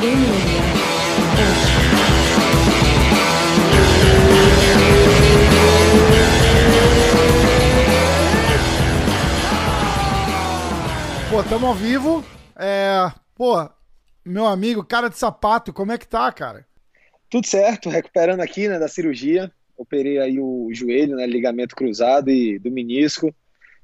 Pô, tamo ao vivo. É, pô, meu amigo, cara de sapato, como é que tá, cara? Tudo certo, recuperando aqui, né, da cirurgia. Operei aí o joelho, né, ligamento cruzado e do menisco.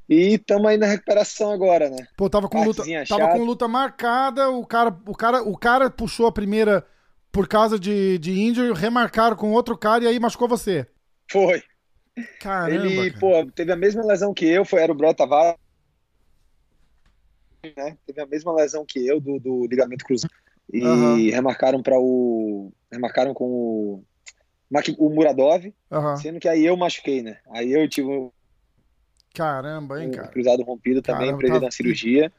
E estamos aí na recuperação agora, né? Pô, tava com luta, tava com luta marcada, o cara, o cara, o cara puxou a primeira por causa de, de injury, remarcaram com outro cara e aí machucou você. Foi. Caramba. Ele, cara. pô, teve a mesma lesão que eu, foi era o Brett Tavares, né? Teve a mesma lesão que eu do, do ligamento cruzado. E Aham. remarcaram para o remarcaram com o o Muradov, Aham. sendo que aí eu machuquei, né? Aí eu tive Caramba, hein, cara. cruzado rompido também, Caramba, tá- na cirurgia.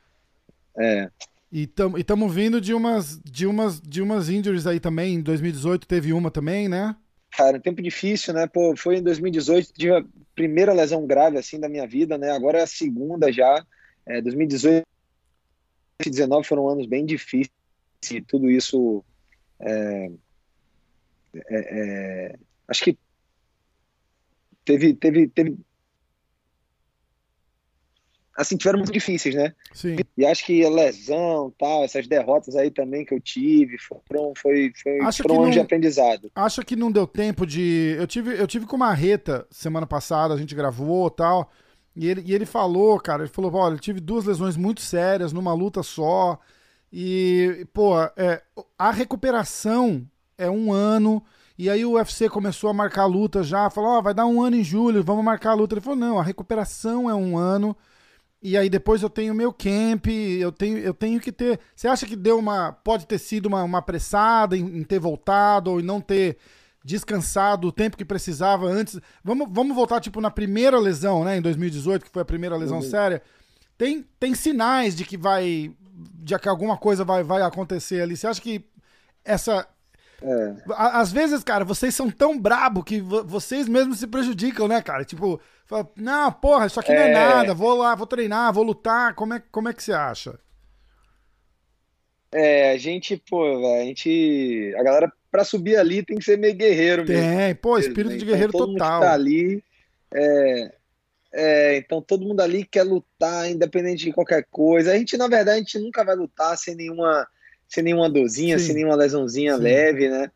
É, E tamo, e tamo vindo de umas, de umas, de umas injuries aí também. Em 2018 teve uma também, né? Cara, um tempo difícil, né? Pô, foi em 2018, tive a primeira lesão grave assim da minha vida, né? Agora é a segunda já. É, 2018 e 2019 foram anos bem difíceis e tudo isso. é, é, é, acho que teve, teve, teve. Assim, tiveram muito difíceis, né? Sim. E acho que a lesão, tal, essas derrotas aí também que eu tive, foram, foi, foi, Acho foram anos de não- aprendizado. Acha que não deu tempo de. Eu tive, eu tive com o Marreta semana passada, a gente gravou e tal. E ele, e ele falou, cara, ele falou: olha, eu tive duas lesões muito sérias numa luta só. E, pô, é, a recuperação é um ano. E aí o UFC começou a marcar a luta já, falou: ó, vai dar um ano em julho, vamos marcar a luta. Ele falou: não, a recuperação é um ano. E aí depois eu tenho meu camp, eu tenho, eu tenho que ter. Você acha que deu uma. Pode ter sido uma, uma apressada em, em ter voltado ou em não ter descansado o tempo que precisava antes? Vamos, vamos voltar, tipo, na primeira lesão, né? Em 2018, que foi a primeira lesão séria. Tem, tem sinais de que vai. de que alguma coisa vai, vai acontecer ali. Você acha que essa. À- Às vezes, cara, vocês são tão brabo que vo- vocês mesmos se prejudicam, né, cara? Tipo, fala, não, porra, isso aqui não é É. nada, vou lá, vou treinar, vou lutar. Como é, como é que você acha? É, a gente, pô, a gente. A galera, pra subir ali, tem que ser meio guerreiro mesmo. Tem, pô, espírito né? de Então, guerreiro todo mundo total. que tá ali. É, é, então, todo mundo ali quer lutar, independente de qualquer coisa. A gente, na verdade, a gente nunca vai lutar sem nenhuma, sem nenhuma dorzinha, Sim. sem nenhuma lesãozinha Sim. leve, né?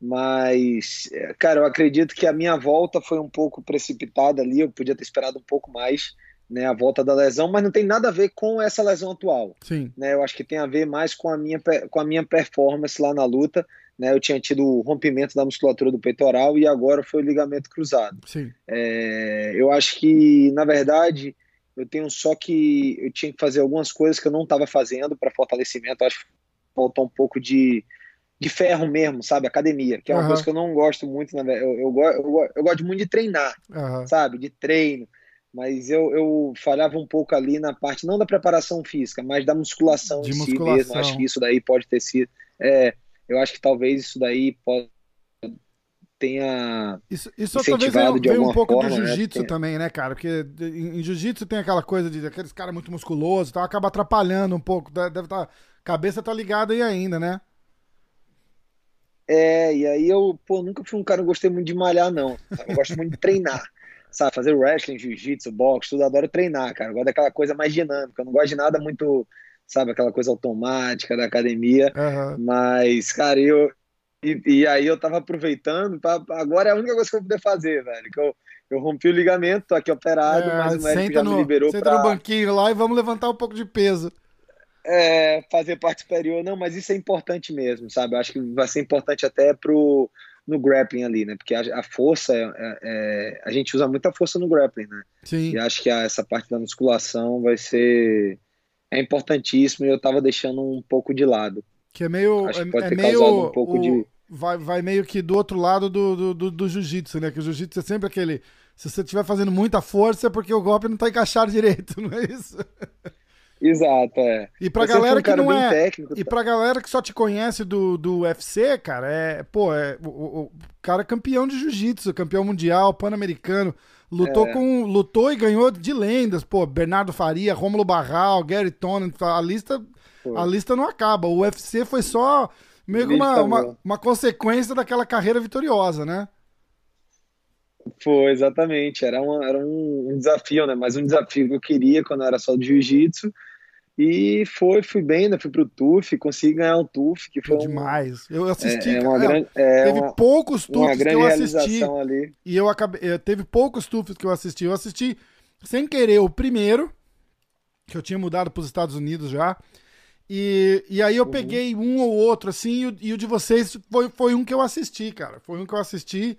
Mas, é, cara, eu acredito que a minha volta foi um pouco precipitada ali. Eu podia ter esperado um pouco mais, né? A volta da lesão, mas não tem nada a ver com essa lesão atual Sim, né? Eu acho que tem a ver mais com a minha, com a minha performance lá na luta, né? Eu tinha tido o rompimento da musculatura do peitoral e agora foi o ligamento cruzado. sim. É, eu acho que, na verdade, eu tenho só que eu tinha que fazer algumas coisas que eu não estava fazendo para fortalecimento. Acho que faltou um pouco de, de ferro mesmo, sabe? Academia, que é uma Aham. coisa que eu não gosto muito. Né? Eu, eu, eu, eu gosto muito de treinar Aham. sabe, de treino. Mas eu, eu falhava um pouco ali na parte, não da preparação física, mas da musculação De em si musculação. mesmo. Acho que isso daí pode ter sido. É, eu acho que talvez isso daí pode, tenha. Isso, isso Incentivado de venha um alguma pouco do forma, né? jiu-jitsu Tem- também, né, cara? Porque em, jiu-jitsu tem aquela coisa de aqueles caras muito musculosos e tal, acaba atrapalhando um pouco. Deve tá, cabeça tá ligada aí ainda, né? É, e aí eu, pô, nunca fui um cara que gostei muito de malhar, não. Eu gosto muito de treinar. Sabe, fazer wrestling, jiu-jitsu, boxe, tudo, adoro treinar, cara. Eu gosto daquela coisa mais dinâmica. Eu não gosto de nada muito, sabe, aquela coisa automática da academia. Aham. Mas, cara, eu. E, e aí eu tava aproveitando, pra, agora é a única coisa que eu vou poder fazer, velho. Que eu, eu rompi o ligamento, tô aqui operado, É, mas o médico senta já me no, liberou senta pra no banquinho lá e vamos levantar um pouco de peso. É, fazer parte superior. Não, mas isso é importante mesmo, sabe? Eu acho que vai ser importante até pro, no grappling ali, né? Porque a, a força, é, é- é- a gente usa muita força no grappling, né? Sim. E acho que a- essa parte da musculação vai ser é importantíssimo e eu tava deixando um pouco de lado. Que é meio. Acho é, que pode é ter meio. causado um pouco o- de- vai, vai meio que do outro lado do, do, do, do jiu-jitsu, né? Que o jiu-jitsu é sempre aquele. Se você estiver fazendo muita força é porque o golpe não tá encaixado direito, não é isso? Exato, é. E pra Eu galera um que não é. técnico, E tá? pra galera que só te conhece do, do UFC, cara, é. Pô, é. O, o- o cara é campeão de jiu-jitsu, campeão mundial, pan-americano. Lutou É. com. Lutou e ganhou de lendas, pô. Bernardo Faria, Rômulo Barral, Gary Tonin. A lista, Pô. a lista não acaba. O UFC foi só meio que uma, uma, uma consequência daquela carreira vitoriosa, né? Foi, exatamente. Era, um, era um, um desafio, né? Mas um desafio que eu queria quando era só do jiu-jitsu. E foi, fui bem, né? Fui pro TUF, consegui ganhar o TUF, que foi um, Demais. Eu assisti. é, é uma cara, grande, é teve uma, poucos uma tufos que eu assisti. ali. E eu acabei. eh, Teve poucos tufos que eu assisti. Eu assisti sem querer o primeiro, que eu tinha mudado para os Estados Unidos já. E, e aí eu peguei um ou outro, assim, e o, e o de vocês foi, foi um que eu assisti, cara. Foi um que eu assisti.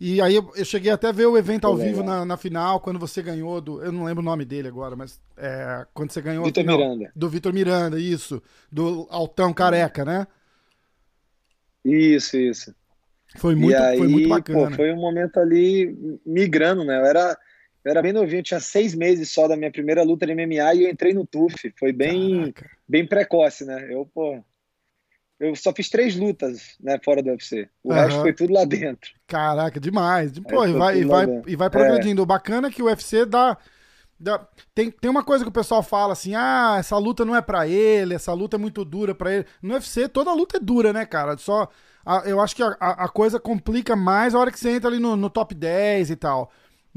E aí eu, eu cheguei até a ver o evento ao vivo na, na final, quando você ganhou do. Eu não lembro o nome dele agora, mas é, quando você ganhou Vitor Miranda. Do Vitor Miranda, isso. Do Altão Careca, né? Isso, isso. Foi muito, e aí, foi muito bacana. Pô, foi um momento ali migrando, né? Eu era, eu era bem novinho, eu tinha seis meses só da minha primeira luta de MMA e eu entrei no TUF. Foi bem, Caraca. bem precoce, né? Eu, pô, eu só fiz três lutas, né, fora do UFC. O Aham. resto foi tudo lá dentro. Caraca, demais. De- Pô, É, e vai, e vai, e vai progredindo. O bacana é que o UFC dá. dá- tem, tem uma coisa que o pessoal fala assim: ah, essa luta não é pra ele, essa luta é muito dura pra ele. No UFC, toda luta é dura, né, cara? Só. a- eu acho que a, a- a coisa complica mais a hora que você entra ali no, no top 10 e tal.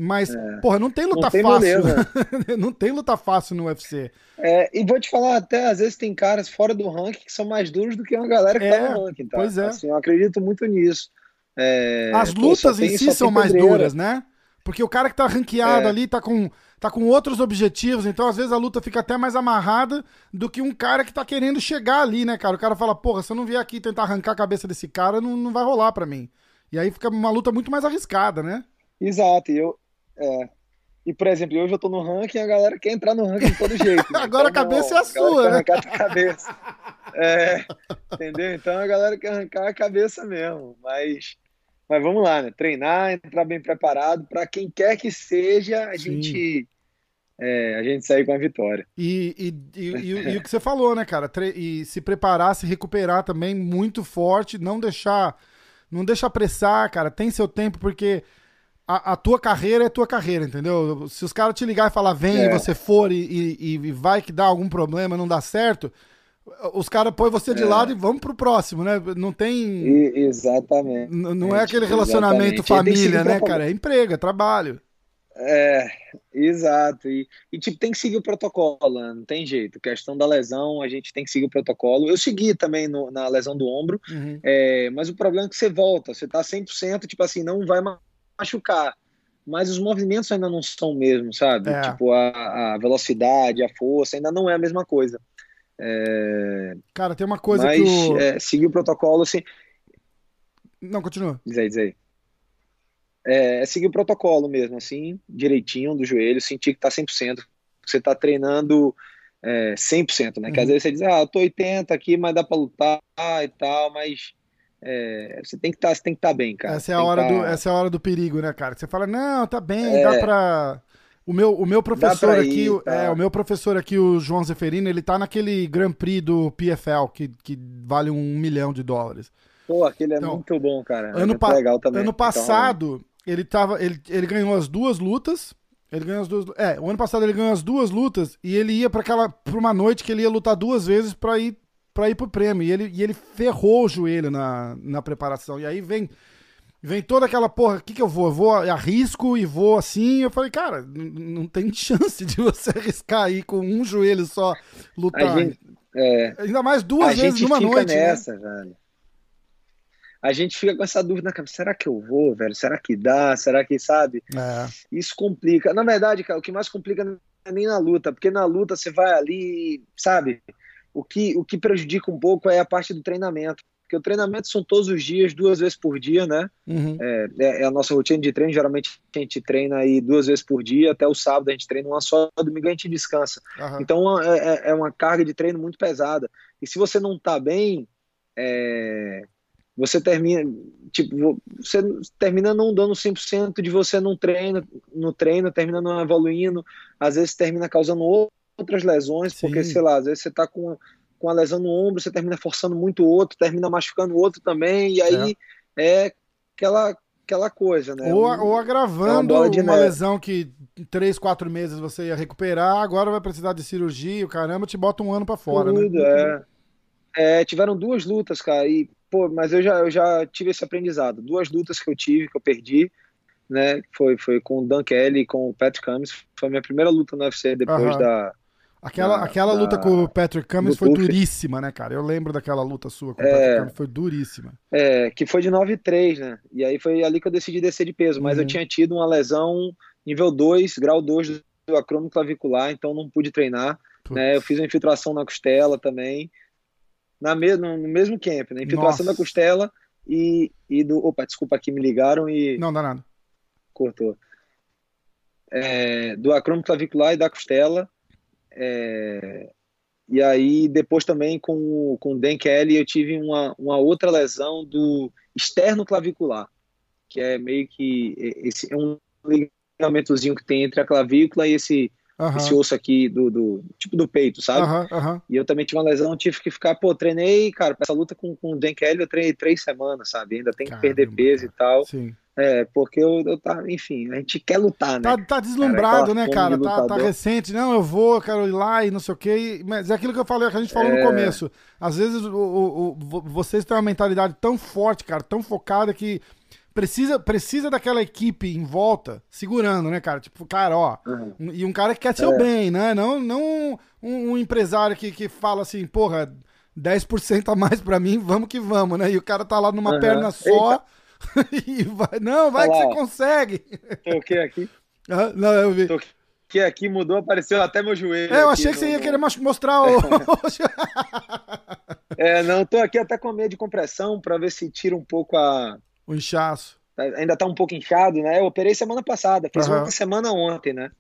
Mas, porra, não tem luta Não tem fácil. não tem luta fácil no UFC. É, e vou te falar, até às vezes tem caras fora do ranking que são mais duros do que uma galera que É, tá no ranking, tá? pois é. Assim, eu acredito muito nisso. É, As pô, lutas tem- em si são mais pedreira. duras, né? Porque o cara que tá ranqueado É. ali tá com, tá com outros objetivos, então às vezes a luta fica até mais amarrada do que um cara que tá querendo chegar ali, né, cara? O cara fala, porra, se eu não vier aqui tentar arrancar a cabeça desse cara, não, não vai rolar pra mim. E aí fica uma luta muito mais arriscada, né? Exato, e eu. É. E, por exemplo, hoje eu tô no ranking e a galera quer entrar no ranking de todo jeito. né? Agora a Então, cabeça é a sua, né? arrancar a cabeça. É, entendeu? Então a galera quer arrancar a cabeça mesmo. Mas, mas vamos lá, né? Treinar, entrar bem preparado para quem quer que seja a Sim. gente. é, a gente sair com a vitória. E, e, e, e o- e o que você falou, né, cara? Tre- E se preparar, se recuperar também muito forte, não deixar. Não deixa apressar, cara. Tem seu tempo, porque a, a tua carreira é tua carreira, entendeu? Se os caras te ligar e falar, vem, É. e você for e, e- e vai que dá algum problema, não dá certo, os caras põem você de É. lado e vamos pro próximo, né? Não tem. E- exatamente. n- Não é aquele relacionamento Exatamente. Família, né, cara? É emprego, é trabalho. É, exato. E, e, tipo, tem que seguir o protocolo, né? não tem jeito. Questão da lesão, a gente tem que seguir o protocolo. Eu segui também no- na lesão do ombro, Uhum. é, mas o problema é que você volta, você tá 100%, tipo assim, não vai ma- machucar. Mas os movimentos ainda não são o mesmo, sabe? É. Tipo, a, a velocidade, a força, ainda não é a mesma coisa. É, Cara, tem uma coisa mas que o. é, seguir o protocolo, assim, Não, continua. Diz aí, diz aí. É, é seguir o protocolo mesmo, assim, direitinho do joelho, sentir que tá 100%. Você tá treinando é, 100%, né? Que às Uhum. vezes você diz, ah, eu tô 80 aqui, mas dá pra lutar e tal, mas é, você tem que tá, estar bem, cara. Essa é, a hora tá- do, essa é a hora do perigo, né, cara? Que Você fala, não, tá bem, É. dá pra. O meu, o meu professor aqui, ir, o- tá. é, o meu professor aqui, o João Zeferino, ele tá naquele Grand Prix do PFL, que, que vale um milhão de dólares. Pô, aquele é Então, muito bom, cara. ano é pa- legal também. Ano Então, passado, ele tava. Ele, ele ganhou as duas lutas. Ele ganhou as duas. É, o ano passado ele ganhou as duas lutas e ele ia pra aquela. pra uma noite que ele ia lutar duas vezes pra ir para ir pro prêmio. E ele, e ele ferrou o joelho na, na preparação. E aí vem. Vem toda aquela porra, o que, que eu vou? Eu vou, arrisco e vou assim. Eu falei, cara, não tem chance de você arriscar aí com um joelho só lutar. Gente, é, Ainda mais duas vezes numa noite. né? nessa, velho. A gente fica com essa dúvida na cabeça, será que eu vou, velho? Será que dá? Será que, sabe? É. Isso complica. Na verdade, cara, o que mais complica não é nem na luta, porque na luta você vai ali, sabe? O que, o que prejudica um pouco é a parte do treinamento. Porque o treinamento são todos os dias, duas vezes por dia, né? Uhum. É, é a nossa rotina de treino. Geralmente a gente treina aí duas vezes por dia, até o sábado a gente treina uma só, domingo a gente descansa. Aham. Então é, é- é uma carga de treino muito pesada. E se você não tá bem, é, você termina, tipo, você termina não dando 100% de você num treino, no treino, termina não evoluindo, às vezes termina causando outras lesões, Sim. porque, sei lá, às vezes você tá com, com a lesão no ombro, você termina forçando muito o outro, termina machucando o outro também, e aí é, é aquela, aquela coisa, né? Ou, ou agravando uma, uma lesão que três, quatro meses você ia recuperar, agora vai precisar de cirurgia, o caramba, te bota um ano para fora, Tudo, né? É. é. Tiveram duas lutas, cara, e, pô, mas eu já, eu já tive esse aprendizado. Duas lutas que eu tive, que eu perdi, né? Foi, foi com o Dan Kelly e com o Patrick Cummins. Foi a minha primeira luta no UFC depois da, Aquela, da, aquela luta da, com o Patrick Cummins foi duríssima, né, cara? Eu lembro daquela luta sua com é, o Patrick Cummins, foi duríssima. É, que foi de 9 e 3, né? E aí foi ali que eu decidi descer de peso, mas uhum. eu tinha tido uma lesão nível 2, grau 2 do acrômio clavicular, então não pude treinar. Né? Eu fiz uma infiltração na costela também, na me no mesmo camp, né? Infiltração Nossa. da costela e, e do. Opa, desculpa aqui, me ligaram e. Não dá nada. Cortou. É, do acrômio clavicular e da costela é, e aí, depois também com, com o Dan Kelly, eu tive uma, uma outra lesão do externo clavicular, que é meio que esse é um ligamentozinho que tem entre a clavícula e esse, uhum. esse osso aqui do, do tipo do peito, sabe? Uhum, uhum. E eu também tive uma lesão, tive que ficar, pô, treinei, cara, pra essa luta com, com o Dan Kelly, eu treinei três semanas, sabe? Ainda tem que Caramba, perder peso cara. e tal. Sim. É, porque eu, eu tá, enfim, a gente quer lutar, né? Tá, tá deslumbrado, cara, né, cara? Tá, tá, recente, não, eu vou, eu quero ir lá e não sei o quê. Mas é aquilo que eu falei, que a gente falou é... no começo. Às vezes o, o, o, vocês têm uma mentalidade tão forte, cara, tão focada que precisa, precisa daquela equipe em volta segurando, né, cara? Tipo, cara, ó. Uhum. E um cara que quer seu é. bem, né? Não, não um, um, empresário que, que fala assim, porra, 10% a mais pra mim, vamos que vamos, né? E o cara tá lá numa uhum. perna só. E vai, não, vai Olha que você consegue. Toquei aqui. Ah, não, eu vi. Toquei aqui, mudou, apareceu até meu joelho. É, eu achei que você ia querer mostrar o. é, não, tô aqui até com medo de compressão para ver se tira um pouco a. O inchaço. Ainda tá um pouco inchado, né? Eu operei semana passada, fiz uhum. uma semana ontem, né?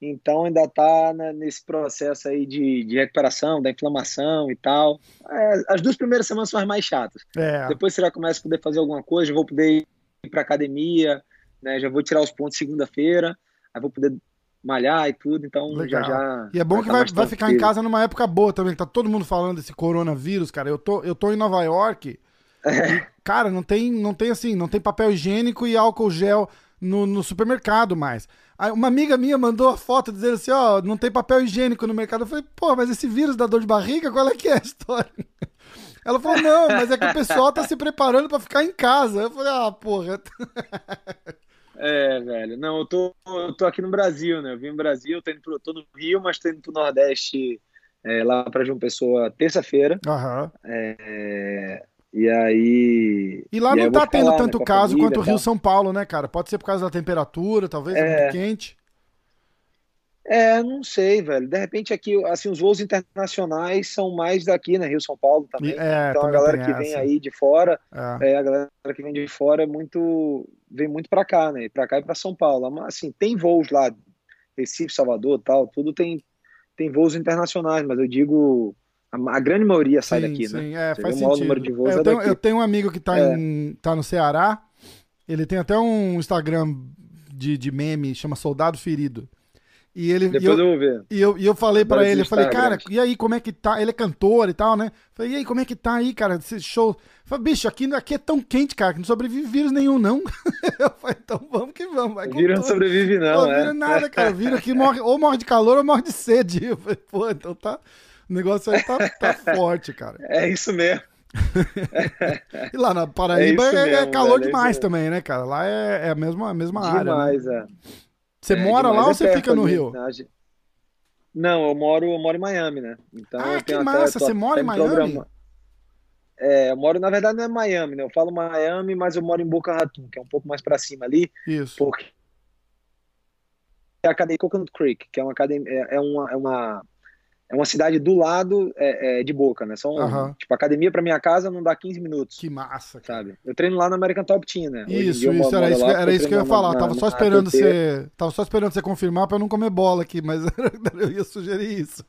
Então ainda está né, nesse processo aí de, de, recuperação, da inflamação e tal. É, as duas primeiras semanas são as mais chatas. É. Depois você já começa a poder fazer alguma coisa, vou poder ir para academia, né, já vou tirar os pontos segunda-feira, aí vou poder malhar e tudo, então Legal. já já. E é bom vai que vai, vai ficar em casa numa época boa também, tá todo mundo falando desse coronavírus, cara. Eu tô, eu tô em Nova York. E, cara, não tem, não tem assim, não tem papel higiênico e álcool gel no, no supermercado mais. Aí uma amiga minha mandou a foto dizendo assim, ó, oh, não tem papel higiênico no mercado. Eu falei, pô, mas esse vírus da dor de barriga, qual é que é a história? Ela falou, não, mas é que o pessoal tá se preparando para ficar em casa. Eu falei, ah, porra. É, velho. Não, eu tô, eu tô aqui no Brasil, né? Eu vim no Brasil, tô, indo pro, tô no Rio, mas tô indo pro Nordeste é, lá pra João Pessoa terça-feira. Aham. É, e aí. E lá e não tá tendo tanto né, caso quanto o Rio São Paulo, né, cara? Pode ser por causa da temperatura, talvez, é, é muito quente. É, não sei, velho. De repente aqui, assim, os voos internacionais são mais daqui, né? Rio São Paulo também. É, então também a galera que vem aí de fora, é. é. a galera que vem de fora é muito. vem muito pra cá, né? Pra cá e pra São Paulo. Mas assim, tem voos lá, Recife, Salvador tal, tudo tem, tem voos internacionais, mas eu digo a, a grande maioria sai daqui, sim, né? É, faz sentido. É, eu, tenho, eu, tenho, um amigo que está é. Em, tá no Ceará. Ele tem até um Instagram de, de meme, chama Soldado Ferido. E ele Depois e eu, eu vou ver. E eu, e eu falei para ele, eu falei, cara, e aí, como é que tá? Ele é cantor e tal, né? Falei, e aí, como é que tá aí, cara? Esse show. falei, bicho, aqui, aqui é tão quente, cara, que não sobrevive vírus nenhum, não. eu falei, então vamos que vamos. Vai vírus não sobrevive, não, não é. nada, cara. Vírus aqui morre, ou morre de calor ou morre de sede. Eu falei, pô, então tá. O negócio aí tá, tá forte, cara. É isso mesmo. e lá na Paraíba é, é mesmo, é calor velho, demais é também, né, cara? Lá é, é a mesma, a mesma demais, área. Demais, né? é. Você mora lá ou você fica no Rio? Não, eu moro, eu moro em Miami, né? Então ah, que massa! Até, você mora em Miami? Programa. É, eu moro, na verdade, não é Miami, né? Eu falo Miami, mas eu moro em Boca Raton, que é um pouco mais para cima ali. Isso. Porque é a academia Coconut Creek, que é uma academia, é, é uma, é uma é uma cidade do lado é, é, de Boca, né? São, uhum. Tipo, academia pra minha casa não dá 15 minutos. Que massa, cara. Sabe? Eu treino lá no American Top Team, né? Isso, isso, era, isso, era isso que eu ia falar. Na, tava, só esperando você, tava só esperando você confirmar pra eu não comer bola aqui, mas eu ia sugerir isso.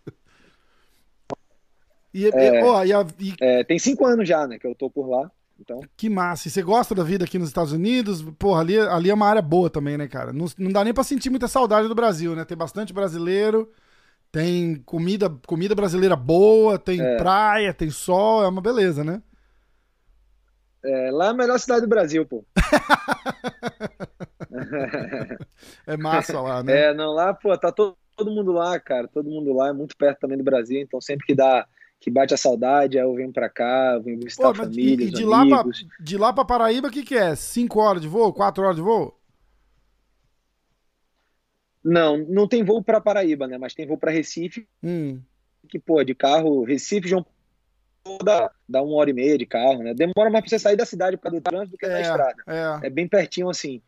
E, é, oh, e, a, e... É, tem cinco anos já, né, que eu tô por lá. Então... Que massa. E você gosta da vida aqui nos Estados Unidos? Porra, ali, ali é uma área boa também, né, cara? Não, não dá nem pra sentir muita saudade do Brasil, né? Tem bastante brasileiro, tem comida, comida brasileira boa, tem é. praia, tem sol, é uma beleza, né? É, lá é a melhor cidade do Brasil, pô. é massa lá, né? É, não, lá, pô, tá todo, todo mundo lá, cara. Todo mundo lá, é muito perto também do Brasil, então sempre que dá que bate a saudade, aí eu venho pra cá, eu venho visitar Pô, a família, e, de lá pra, de lá pra Paraíba, o que que é? Cinco horas de voo? Quatro horas de voo? Não, não tem voo para Paraíba, né? Mas tem voo para Recife. Hum. Que, pô, de carro, Recife, João dá, dá uma hora e meia de carro, né? Demora mais pra você sair da cidade por causa do trânsito do que é, na estrada. É. é bem pertinho assim.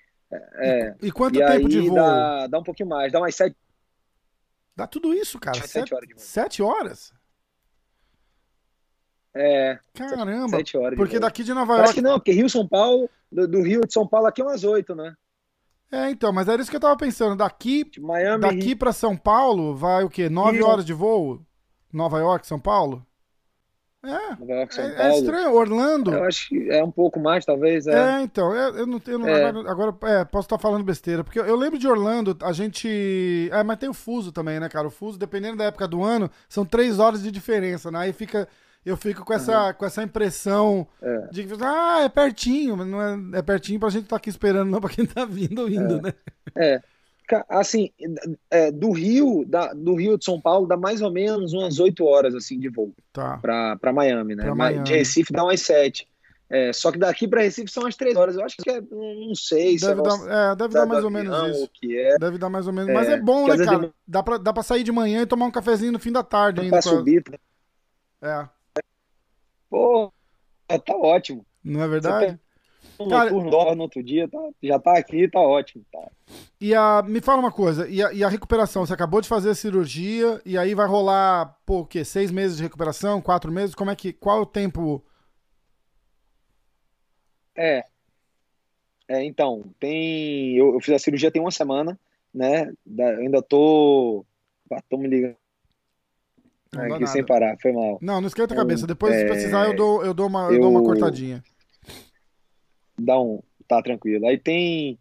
É, e, e quanto e tempo de voo? Dá, dá um pouquinho mais, dá umas sete. Dá tudo isso, cara. Sete, sete horas de voo. Sete horas? É. Caramba. Sete horas. Porque daqui de Nova York. Acho que não, porque Rio São Paulo, do, do, Rio de São Paulo aqui é umas oito, né? É, então, mas era isso que eu tava pensando. Daqui, de Miami, daqui para São Paulo vai o quê? Nove Rio. horas de voo? Nova York, São Paulo? É, Nova York, São é, Paulo. é estranho. Orlando. Eu acho que é um pouco mais, talvez. É, é então. É, eu não tenho. É. Agora, agora é, posso estar falando besteira. Porque eu lembro de Orlando, a gente. É, mas tem o fuso também, né, cara? O fuso, dependendo da época do ano, são três horas de diferença, né? Aí fica eu fico com essa, uhum. com essa impressão é. de que, ah, é pertinho, mas não é, é pertinho pra gente estar tá aqui esperando, não pra quem tá vindo ou indo, é. né? É. Assim, é, do Rio, da, do Rio de São Paulo, dá mais ou menos umas 8 horas assim de voo tá. pra, pra Miami, né? Pra Miami. De Recife dá umas 7. É, só que daqui para Recife são as três horas. Eu acho que é, não sei. Deve, é dar, deve dar mais ou menos isso. Que é. Deve dar mais ou menos. Mas é, é bom, né, cara? Dá, pra, dá pra sair de manhã e tomar um cafezinho no fim da tarde ainda. Pra subir. É. Pô, tá ótimo. Não é verdade? Um Cara, no outro dia, tá, já tá aqui, tá ótimo. Tá. E a, me fala uma coisa, e a, e a, recuperação? Você acabou de fazer a cirurgia e aí vai rolar, pô, o quê? Seis meses de recuperação? Quatro meses? Como é que. Qual é o tempo? É. É, então, tem. Eu, eu fiz a cirurgia tem uma semana, né? Da, ainda tô. Ah, tô me ligando não aqui sem parar, foi mal. Não, não esquenta a cabeça. Depois, é... se precisar, eu dou, eu dou, uma, eu... eu dou uma cortadinha. Dá um. Tá tranquilo. Aí tem.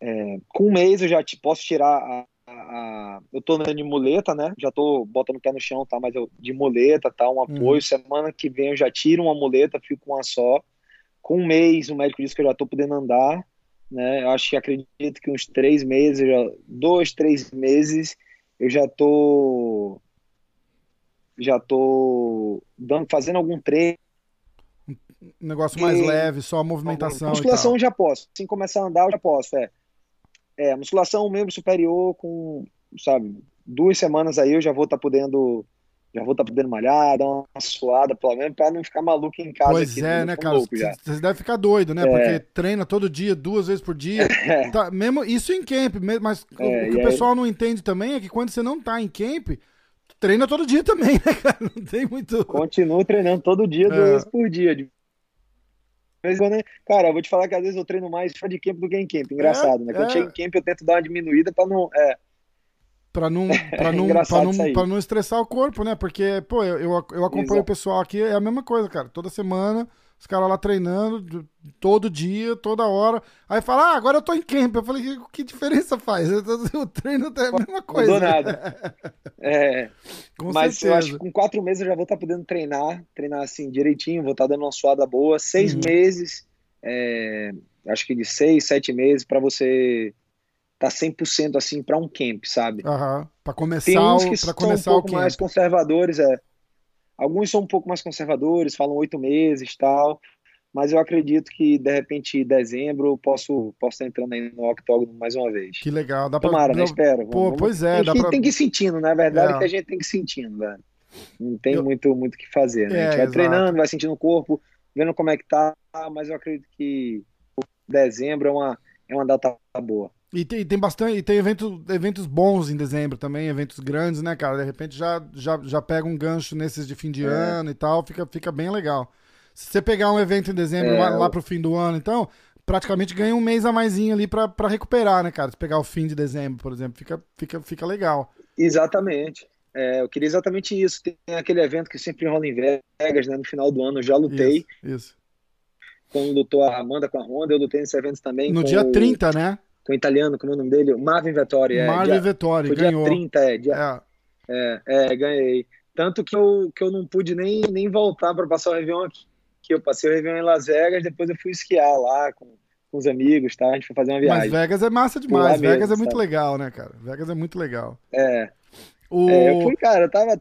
É, com um mês eu já te, posso tirar a, a, a, Eu tô andando de muleta, né? Já tô botando o pé no chão, tá? Mas eu de muleta, tá? Um apoio. Uhum. Semana que vem eu já tiro uma muleta, fico com uma só. Com um mês, o médico disse que eu já tô podendo andar, né? Eu acho que acredito que uns três meses, já, dois, três meses, eu já tô já tô dando, fazendo algum treino. Um negócio mais e... leve, só a movimentação. musculação já posso. Assim começar a andar, eu já posso. É, é musculação, membro superior, com, sabe, duas semanas aí eu já vou estar tá podendo. Já vou estar tá podendo malhar, dar uma suada, pelo menos, pra não ficar maluco em casa. Pois aqui, é, né, cara? Você deve ficar doido, né? É. Porque treina todo dia, duas vezes por dia. É. Tá, mesmo Isso em camp, mas é, o que o pessoal aí... não entende também é que quando você não tá em camp, treina todo dia também, né, cara? Não tem muito. Continuo treinando todo dia, duas é. vezes por dia. De vez quando, cara, eu vou te falar que às vezes eu treino mais fora de camp do que em camp. Engraçado, é, né? Quando é. chego em camp, eu tento dar uma diminuída pra não. É, Pra não, pra, não, pra, não, pra não estressar o corpo, né? Porque, pô, eu, eu, eu acompanho Exato. o pessoal aqui, é a mesma coisa, cara. Toda semana os caras lá treinando todo dia, toda hora. Aí fala, ah, agora eu tô em camp. Eu falei, que, diferença faz? O treino é a mesma coisa. Não nada. é. Com Mas certeza. eu acho que com quatro meses eu já vou estar tá podendo treinar, treinar assim direitinho, vou estar tá dando uma suada boa. Seis uhum. meses, é, acho que de seis, sete meses, para você tá 100% assim para um camp, sabe? Uhum. Para começar, Tem uns que são começar um pouco mais conservadores, é. Alguns são um pouco mais conservadores, falam oito meses tal, mas eu acredito que de repente em dezembro eu posso, posso estar entrando aí no octógono mais uma vez. Que legal, dá pra... Tomara, né? Espero. Pô, vamos... pois é, dá pra... tem que ir sentindo, na verdade, é. que a gente tem que ir sentindo, velho. Não tem eu... muito muito o que fazer, né? É, a gente vai exato. treinando, vai sentindo o corpo, vendo como é que tá, mas eu acredito que dezembro é uma, é uma data boa. E tem, tem bastante, e tem evento, eventos bons em dezembro também, eventos grandes, né, cara? De repente já, já, já pega um gancho nesses de fim de é. ano e tal, fica, fica bem legal. Se você pegar um evento em dezembro é, lá, lá pro fim do ano, então, praticamente ganha um mês a maisinho ali pra, pra recuperar, né, cara? Se pegar o fim de dezembro, por exemplo, fica, fica, fica legal. Exatamente. é, eu queria exatamente isso. Tem aquele evento que sempre rola em Vegas, né? No final do ano eu já lutei. Isso, isso. Quando lutou a Amanda com a Honda, eu lutei nesse evento também. No dia o, 30, né? Com o italiano, como é o nome dele? Marvin Vettori. É, Marvin dia, Vettori, ganhou. dia 30, é. Dia, é. é, é ganhei. Tanto que eu, que eu não pude nem, nem voltar para passar o Réveillon aqui. Que eu passei o Réveillon em Las Vegas, depois eu fui esquiar lá com, com os amigos, tá? A gente foi fazer uma viagem. Mas Vegas é massa demais. Vegas mesmo, é muito sabe? legal, né, cara? Vegas é muito legal. É. O... é. Eu fui, cara, eu tava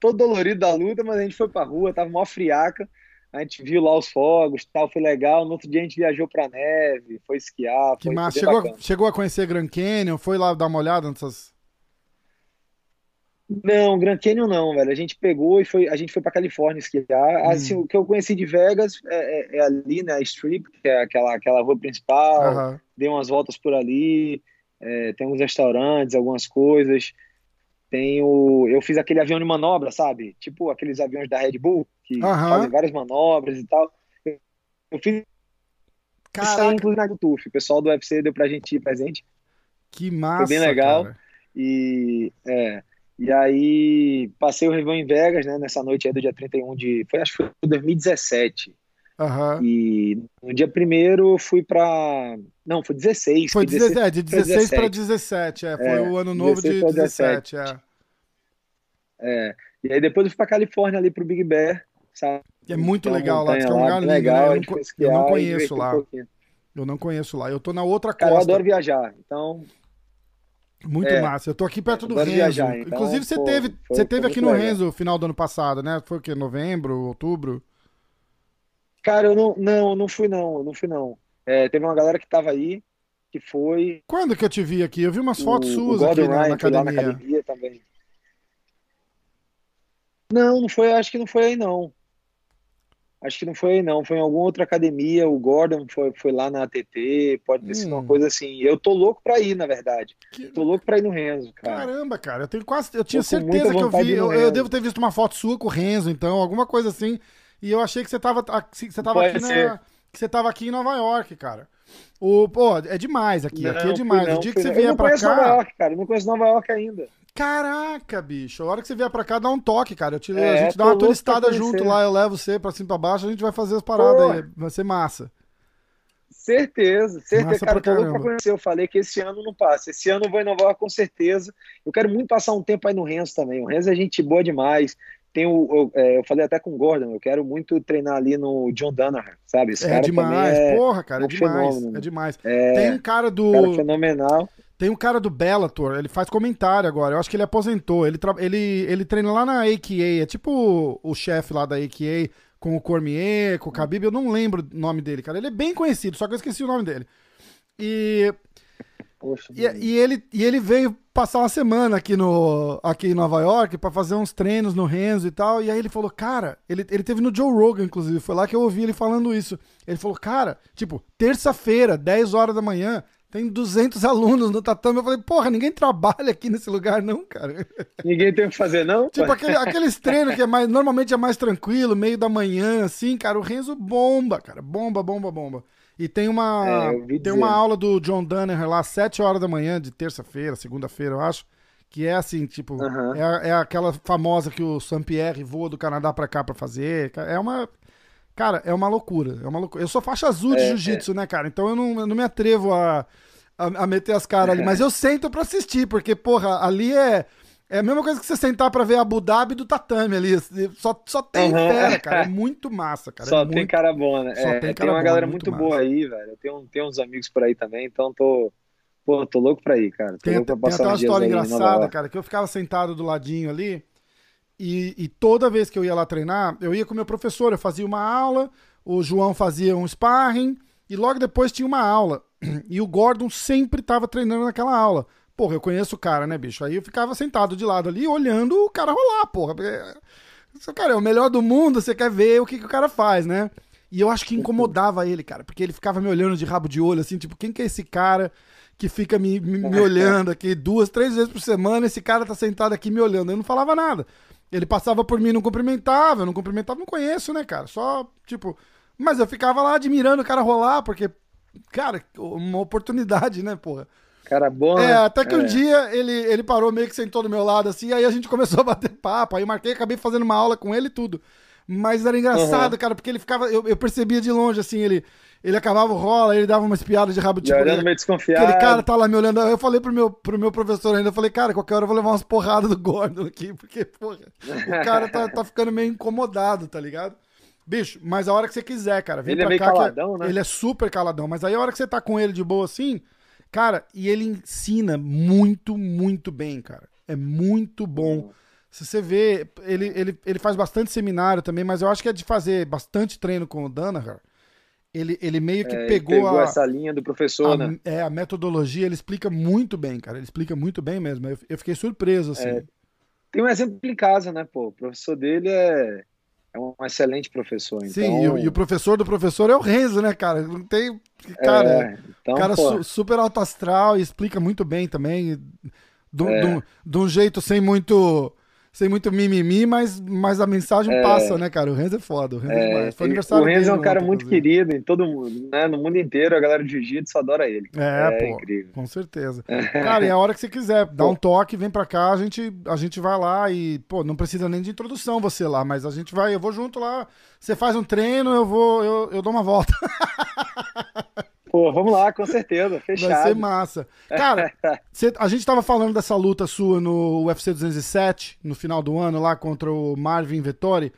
todo dolorido da luta, mas a gente foi pra rua, tava mó friaca. A gente viu lá os fogos, tal, foi legal. No outro dia a gente viajou pra neve, foi esquiar. Que massa. Chegou, chegou a conhecer Grand Canyon? Foi lá dar uma olhada nessas. Não, Grand Canyon não, velho. A gente pegou e foi, a gente foi pra Califórnia esquiar. Hum. Assim, o que eu conheci de Vegas é, é, é ali, né? A Strip, que é aquela, aquela rua principal. Uhum. Dei umas voltas por ali. É, tem uns restaurantes, algumas coisas. Tem o, eu fiz aquele avião de manobra, sabe? Tipo aqueles aviões da Red Bull, que uhum. fazem várias manobras e tal. Eu, eu fiz Caraca. inclusive na YouTube. O pessoal do UFC deu pra gente ir presente. Que massa, Foi bem legal. Cara. E, é, e aí passei o Réveillon em Vegas, né? Nessa noite aí do dia 31 de... Foi, acho que foi 2017. Uhum. E no dia primeiro fui pra. Não, foi 16. Foi 16, 16 de 16 para 17, é, foi é, o ano novo de 17, 17 é. é. E aí depois eu fui pra Califórnia ali pro Big Bear, sabe? É muito legal lá, que é um lugar lindo, legal, né? eu, não, eu não conheço lá. Um eu não conheço lá. Eu tô na outra Cara, costa. eu adoro viajar, então. Muito é, massa. Eu tô aqui perto do Renzo. Viajar, então, Inclusive, você pô, teve, foi, você teve aqui no legal. Renzo final do ano passado, né? Foi o quê? Novembro, outubro? Cara, eu não, não, não fui não, eu não fui não. É, teve uma galera que tava aí, que foi. Quando que eu te vi aqui? Eu vi umas fotos o, suas o aqui na, na, academia. na academia também. Não, não foi, acho que não foi aí não. Acho que não foi aí não, foi em alguma outra academia, o Gordon foi, foi lá na ATT, pode ter hum. sido uma coisa assim. Eu tô louco pra ir, na verdade. Que... Tô louco pra ir no Renzo, cara. Caramba, cara, eu tenho quase, eu tinha certeza que eu vi, eu, eu, devo ter visto uma foto sua com o Renzo, então, alguma coisa assim. E eu achei que você tava, que você tava aqui na, que você tava aqui em Nova York, cara. O, pô, é demais aqui, não, aqui é demais. Não, o dia que você vier pra cá. Nova York, cara, eu não conheço Nova York ainda. Caraca, bicho. A hora que você vier pra cá, dá um toque, cara. Eu te, é, a gente dá uma turistada junto lá, eu levo você pra cima e pra baixo, a gente vai fazer as paradas aí. Vai ser massa. Certeza, certeza, massa cara. Pra conhecer. Eu falei que esse ano não passa. Esse ano eu vou em Nova York com certeza. Eu quero muito passar um tempo aí no Renzo também. O Renzo é gente boa demais. Tem o, eu, é, eu, falei até com o Gordon, eu quero muito treinar ali no John Danaher, sabe? Esse é demais, é porra, cara, é demais. Fenômeno. É demais. É, Tem um cara do. Cara fenomenal. Tem um cara do Bellator, ele faz comentário agora. Eu acho que ele aposentou. Ele, ele, ele treina lá na AKA, é tipo o, o chefe lá da AKA, com o Cormier, com o Khabib. Eu não lembro o nome dele, cara. Ele é bem conhecido, só que eu esqueci o nome dele. E Poxa, e, e, ele, e ele veio passar uma semana aqui, no, aqui em Nova York para fazer uns treinos no Renzo e tal. E aí ele falou, cara, ele, ele teve no Joe Rogan, inclusive. Foi lá que eu ouvi ele falando isso. Ele falou, cara, tipo, terça-feira, 10 horas da manhã, tem 200 alunos no tatame. Eu falei, porra, ninguém trabalha aqui nesse lugar, não, cara. Ninguém tem o que fazer, não? Tipo, aquele, aqueles treinos que é mais, normalmente é mais tranquilo, meio da manhã, assim, cara. O Renzo bomba, cara. Bomba, bomba, bomba. E tem uma, é, tem uma aula do John Danaher lá, às 7 horas da manhã, de terça-feira, segunda-feira, eu acho. Que é assim, tipo, uhum. é, é aquela famosa que o Saint-Pierre voa do Canadá pra cá pra fazer. É uma. Cara, é uma loucura. É uma loucura. Eu sou faixa azul de é, jiu-jitsu, é. né, cara? Então eu não, eu não me atrevo a, a, a meter as caras ali. Mas eu sento pra assistir, porque, porra, ali é é a mesma coisa que você sentar pra ver Abu Dhabi do tatame ali. Só, só tem uhum. fera, cara. É muito massa, cara. Só é tem cara bom, né? Só é, tem, tem uma bom, galera muito, muito boa aí, velho. Eu tenho, uns amigos por aí também, então tô. Pô, tô louco pra ir, cara. Tô tem, tem até uma história engraçada, cara, que eu ficava sentado do ladinho ali. E, e, toda vez que eu ia lá treinar, eu ia com o meu professor, eu fazia uma aula, o João fazia um sparring, e logo depois tinha uma aula. E o Gordon sempre estava treinando naquela aula. Porra, eu conheço o cara, né, bicho? Aí eu ficava sentado de lado ali, olhando o cara rolar, porra. Porque, cara, é o melhor do mundo, você quer ver o que, que o cara faz, né? E eu acho que incomodava ele, cara, porque ele ficava me olhando de rabo de olho, assim, tipo, quem que é esse cara que fica me, me, me olhando aqui duas, três vezes por semana, esse cara tá sentado aqui me olhando. Eu não falava nada. Ele passava por mim não cumprimentava, eu não cumprimentava, não conheço, né, cara? Só, tipo. Mas eu ficava lá admirando o cara rolar, porque, cara, uma oportunidade, né, porra? Cara bom. É, né? até que um É. dia ele, ele parou meio que sentou do meu lado, assim, aí a gente começou a bater papo, aí eu marquei, acabei fazendo uma aula com ele e tudo. Mas era engraçado, Uhum. cara, porque ele ficava, eu, eu percebia de longe, assim, ele, ele acabava o rola, ele dava uma espiada de rabo de E olhando meio desconfiado. Aquele cara tá lá me olhando. Eu falei pro meu, pro meu professor ainda, eu falei, cara, qualquer hora eu vou levar umas porradas do Gordon aqui, porque, porra, o cara tá, tá ficando meio incomodado, tá ligado? Bicho, mas a hora que você quiser, cara, vem Ele é pra meio cá. que caladão, né? Ele é super caladão, mas aí a hora que você tá com ele de boa assim, cara, e ele ensina muito, muito bem, cara. É muito bom. Se você vê, ele, ele, ele faz bastante seminário também, mas eu acho que é de fazer bastante treino com o Dana, cara. Ele, ele meio que É, ele pegou, pegou a, essa linha do professor, a- né? É, a metodologia, ele explica muito bem, cara. Ele explica muito bem mesmo. Eu, eu fiquei surpreso, assim. É, Tem um exemplo em casa, né, pô? O professor dele é, é um excelente professor. Então, Sim, e, o- e o professor do professor é o Renzo, né, cara? Não tem. Cara, é, então, cara su- super alto astral e explica muito bem também. De É. de de um jeito sem muito. Sem muito mimimi, mas, mas a mensagem passa, né, cara? O Renzo é foda. O Renzo é, demais. Foi aniversário o Renzo é um cara ontem, muito inclusive. querido em todo mundo, né? No mundo inteiro, a galera de jiu-jitsu adora ele. É, É pô. incrível. Com certeza. Cara, e a hora que você quiser, dá um toque, vem pra cá, a gente, a gente vai lá e, pô, não precisa nem de introdução você lá, mas a gente vai, eu vou junto lá, você faz um treino, eu vou, eu, eu dou uma volta. Pô, vamos lá, com certeza, Vai ser fechado. massa. Cara, cê- a gente tava falando dessa luta sua no UFC 207, no final do ano, lá contra o Marvin Vettori.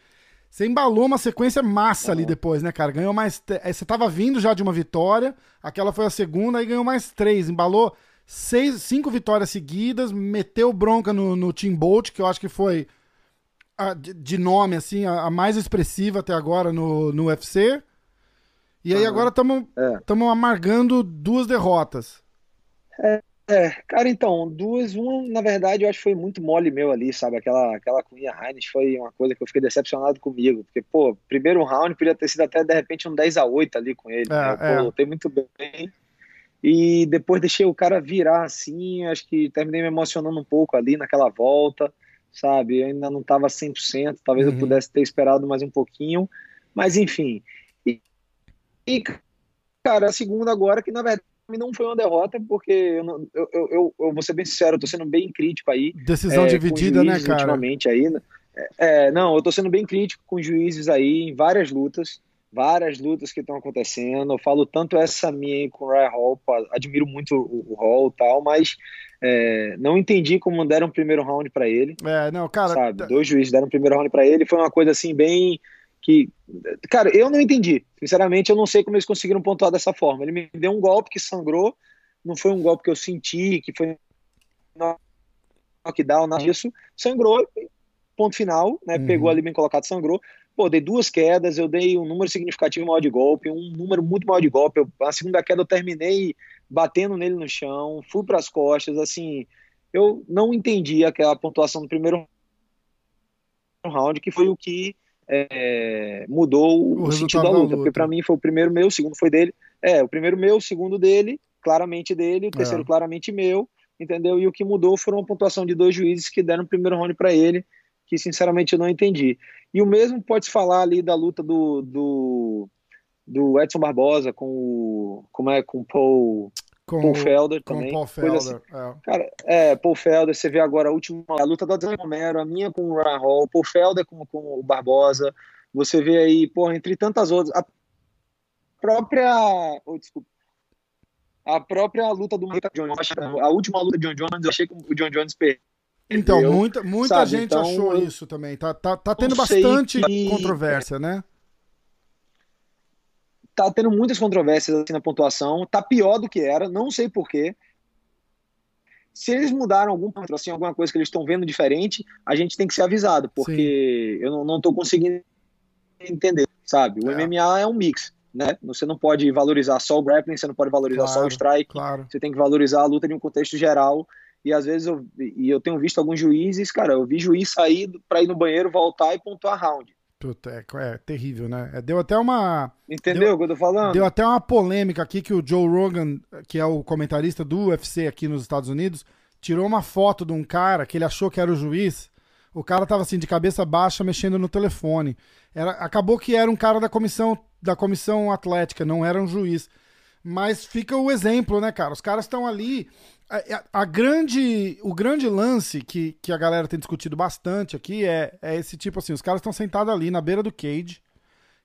Você embalou uma sequência massa ali depois, né, cara? Ganhou mais. te- eh, Você tava vindo já de uma vitória, aquela foi a segunda, aí ganhou mais três. Embalou seis, cinco vitórias seguidas, meteu bronca no, no Team Bolt, que eu acho que foi a- de, de nome, assim, a, a mais expressiva até agora no, no UFC. E aí agora estamos É. amargando duas derrotas. É, cara, então, duas, uma, na verdade, eu acho que foi muito mole meu ali, sabe? Aquela, aquela cunha Heinz foi uma coisa que eu fiquei decepcionado comigo, porque, pô, primeiro round podia ter sido até, de repente, um 10 a 8 ali com ele, É, né? Pô, é. lutei muito bem, e depois deixei o cara virar assim, acho que terminei me emocionando um pouco ali naquela volta, sabe? Eu ainda não tava 100%, talvez Uhum. eu pudesse ter esperado mais um pouquinho, mas enfim. E, cara, a segunda agora, que na verdade não foi uma derrota, porque eu, não- eu, eu, eu, vou ser bem sincero, eu tô sendo bem crítico aí. Decisão é, dividida, né, cara? Ultimamente aí, né? É, é, não, eu tô sendo bem crítico com os juízes aí em várias lutas, várias lutas que estão acontecendo. Eu falo tanto essa minha aí com o Ryan Hall, admiro muito o, o Hall e tal, mas é, não entendi como deram o primeiro round pra ele É, não, cara. sabe? tá- Dois juízes deram o primeiro round pra ele, foi uma coisa assim bem que, cara, eu não entendi. Sinceramente, eu não sei como eles conseguiram pontuar dessa forma. Ele me deu um golpe que sangrou, não foi um golpe que eu senti, que foi knockdown, nada disso. Sangrou, ponto final, né? Uhum. Pegou ali bem colocado, sangrou. Pô, dei duas quedas, eu dei um número significativo maior de golpe, um número muito maior de golpe. Eu, a segunda queda eu terminei batendo nele no chão, fui para as costas, assim, eu não entendi aquela pontuação do primeiro round, que foi o que é, mudou O o, sentido da da luta, luta. porque para mim foi o primeiro meu, o segundo foi dele. É, o primeiro meu, o segundo dele, claramente dele, o terceiro É. claramente meu, entendeu? E o que mudou foram uma pontuação de dois juízes que deram o primeiro round para ele, que sinceramente eu não entendi. E o mesmo pode se falar ali da luta do, do, do Edson Barbosa com o, como é, com o Paul, com, Paul Felder com também. o Paul coisa assim. Felder. é. Cara, é, Paul Felder, você vê agora a última, a luta do Adriano Romero, a minha com o Ryan Hall, Paul Felder com, com o Barbosa, você vê aí, porra, entre tantas outras, a própria, oh, desculpa, a própria luta do Michael Jones, a última luta do John Jones, eu achei que o John Jones perdeu. Então, muita, muita Sabe, gente então, achou eu- isso também. Tá, tá, tá tendo bastante que- controvérsia, né? Tá tendo muitas controvérsias assim na pontuação, tá pior do que era, não sei porquê. Se eles mudaram algum ponto, assim, alguma coisa que eles estão vendo diferente, a gente tem que ser avisado, porque eu não, não tô conseguindo entender, sabe? O É. MMA é um mix, né? Você não pode valorizar só o grappling, você não pode valorizar só Claro, o strike, Claro. você tem que valorizar a luta em um contexto geral. E às vezes eu, e eu tenho visto alguns juízes, cara, eu vi juiz sair para ir no banheiro, voltar e pontuar round. Puta, é, é terrível, né? É, Deu até uma. Entendeu Deu- o que eu tô falando? Deu até uma polêmica aqui que o Joe Rogan, que é o comentarista do UFC aqui nos Estados Unidos, tirou uma foto de um cara que ele achou que era o juiz. O cara tava assim de cabeça baixa mexendo no telefone. Era, acabou que era um cara da comissão da comissão atlética, não era um juiz. Mas fica o exemplo, né, cara? Os caras estão ali. A, a, grande, o grande lance que, que a galera tem discutido bastante aqui é, é esse tipo assim: os caras estão sentados ali na beira do cage,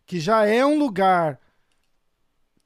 que já é um lugar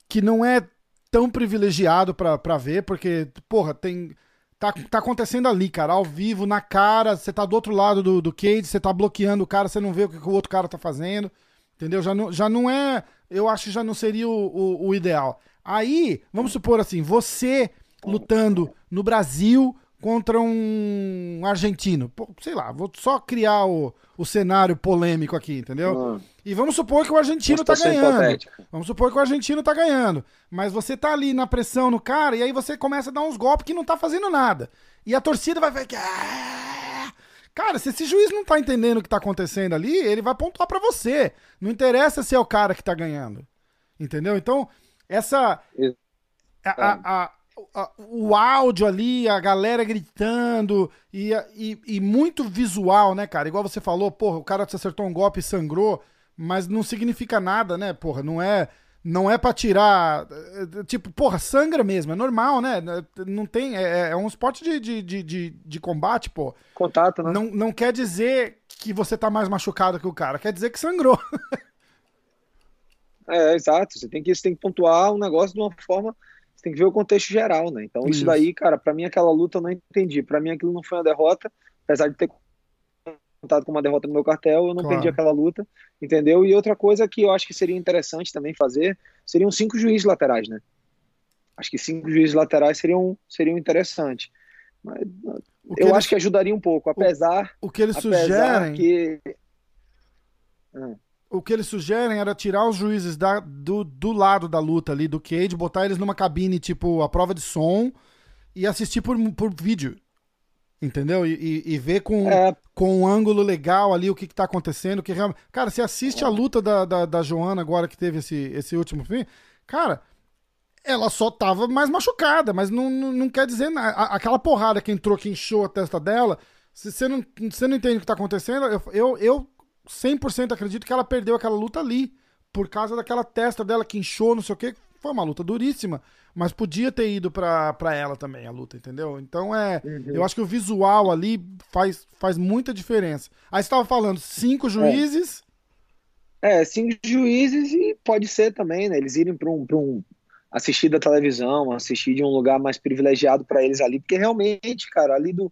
que não é tão privilegiado para ver, porque, porra, tem. Tá, tá acontecendo ali, cara, ao vivo, na cara, você tá do outro lado do, do cage, você tá bloqueando o cara, você não vê o que, que o outro cara tá fazendo. Entendeu? Já não, já não é. Eu acho que já não seria o, o, o ideal. Aí, vamos supor assim, você lutando no Brasil contra um argentino. Pô, sei lá, vou só criar o, o cenário polêmico aqui, entendeu? Hum. E vamos supor que o argentino tá ganhando. Hipotética. Vamos supor que o argentino tá ganhando. Mas você tá ali na pressão no cara e aí você começa a dar uns golpes que não tá fazendo nada. E a torcida vai ver que. Ah! Cara, se esse juiz não tá entendendo o que tá acontecendo ali, ele vai pontuar para você. Não interessa se é o cara que tá ganhando. Entendeu? Então, essa. A, a, a, o áudio ali, a galera gritando e, e, e, muito visual, né, cara? Igual você falou, porra, o cara te acertou um golpe e sangrou, mas não significa nada, né, porra? Não é. Não é pra tirar. Tipo, porra, sangra mesmo, é normal, né? Não tem. É, é um esporte de, de, de, de, de combate, pô. Contato, né? Não, não quer dizer que você tá mais machucado que o cara, quer dizer que sangrou. É, exato. Você tem que, você tem que pontuar um negócio de uma forma. Tem que ver o contexto geral, né? Então, isso, isso daí, cara, para mim aquela luta eu não entendi. Para mim aquilo não foi uma derrota, apesar de ter contado com uma derrota no meu cartel, eu não claro. perdi aquela luta, entendeu? E outra coisa que eu acho que seria interessante também fazer seriam cinco juízes laterais, né? Acho que cinco juízes laterais seriam, seriam interessantes. Mas eu eles, acho que ajudaria um pouco, apesar. O, o que eles sugerem. Que... Hum o que eles sugerem era tirar os juízes da, do, do lado da luta ali, do cage, botar eles numa cabine, tipo, a prova de som, e assistir por, por vídeo. Entendeu? E, e, e ver com, é. com um ângulo legal ali o que, que tá acontecendo. Que realmente... Cara, você assiste a luta da, da, da Joana agora que teve esse, esse último fim. Cara, ela só tava mais machucada, mas não, não, não quer dizer nada. Aquela porrada que entrou, que inchou a testa dela. Se você não, você não entende o que tá acontecendo, eu, eu, eu 100% acredito que ela perdeu aquela luta ali. Por causa daquela testa dela que inchou, não sei o que. Foi uma luta duríssima. Mas podia ter ido pra, pra ela também a luta, entendeu? Então é. Uhum. Eu acho que o visual ali faz, faz muita diferença. Aí você tava falando cinco juízes. É, é cinco juízes e pode ser também, né? Eles irem pra um, pra um assistir da televisão, assistir de um lugar mais privilegiado para eles ali, porque realmente, cara, ali do,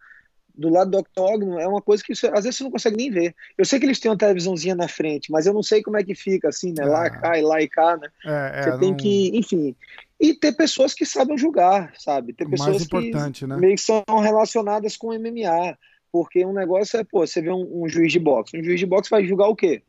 do lado do octógono é uma coisa que você, às vezes você não consegue nem ver. Eu sei que eles têm uma televisãozinha na frente, mas eu não sei como é que fica assim, né? Lá, ah. cá e lá e cá, né? É, é, você tem que, enfim. E ter pessoas que sabem julgar, sabe? Ter pessoas que né? meio que são relacionadas com MMA. Porque um negócio é, pô, você vê um, um, juiz de boxe. Um juiz de boxe vai julgar o quê?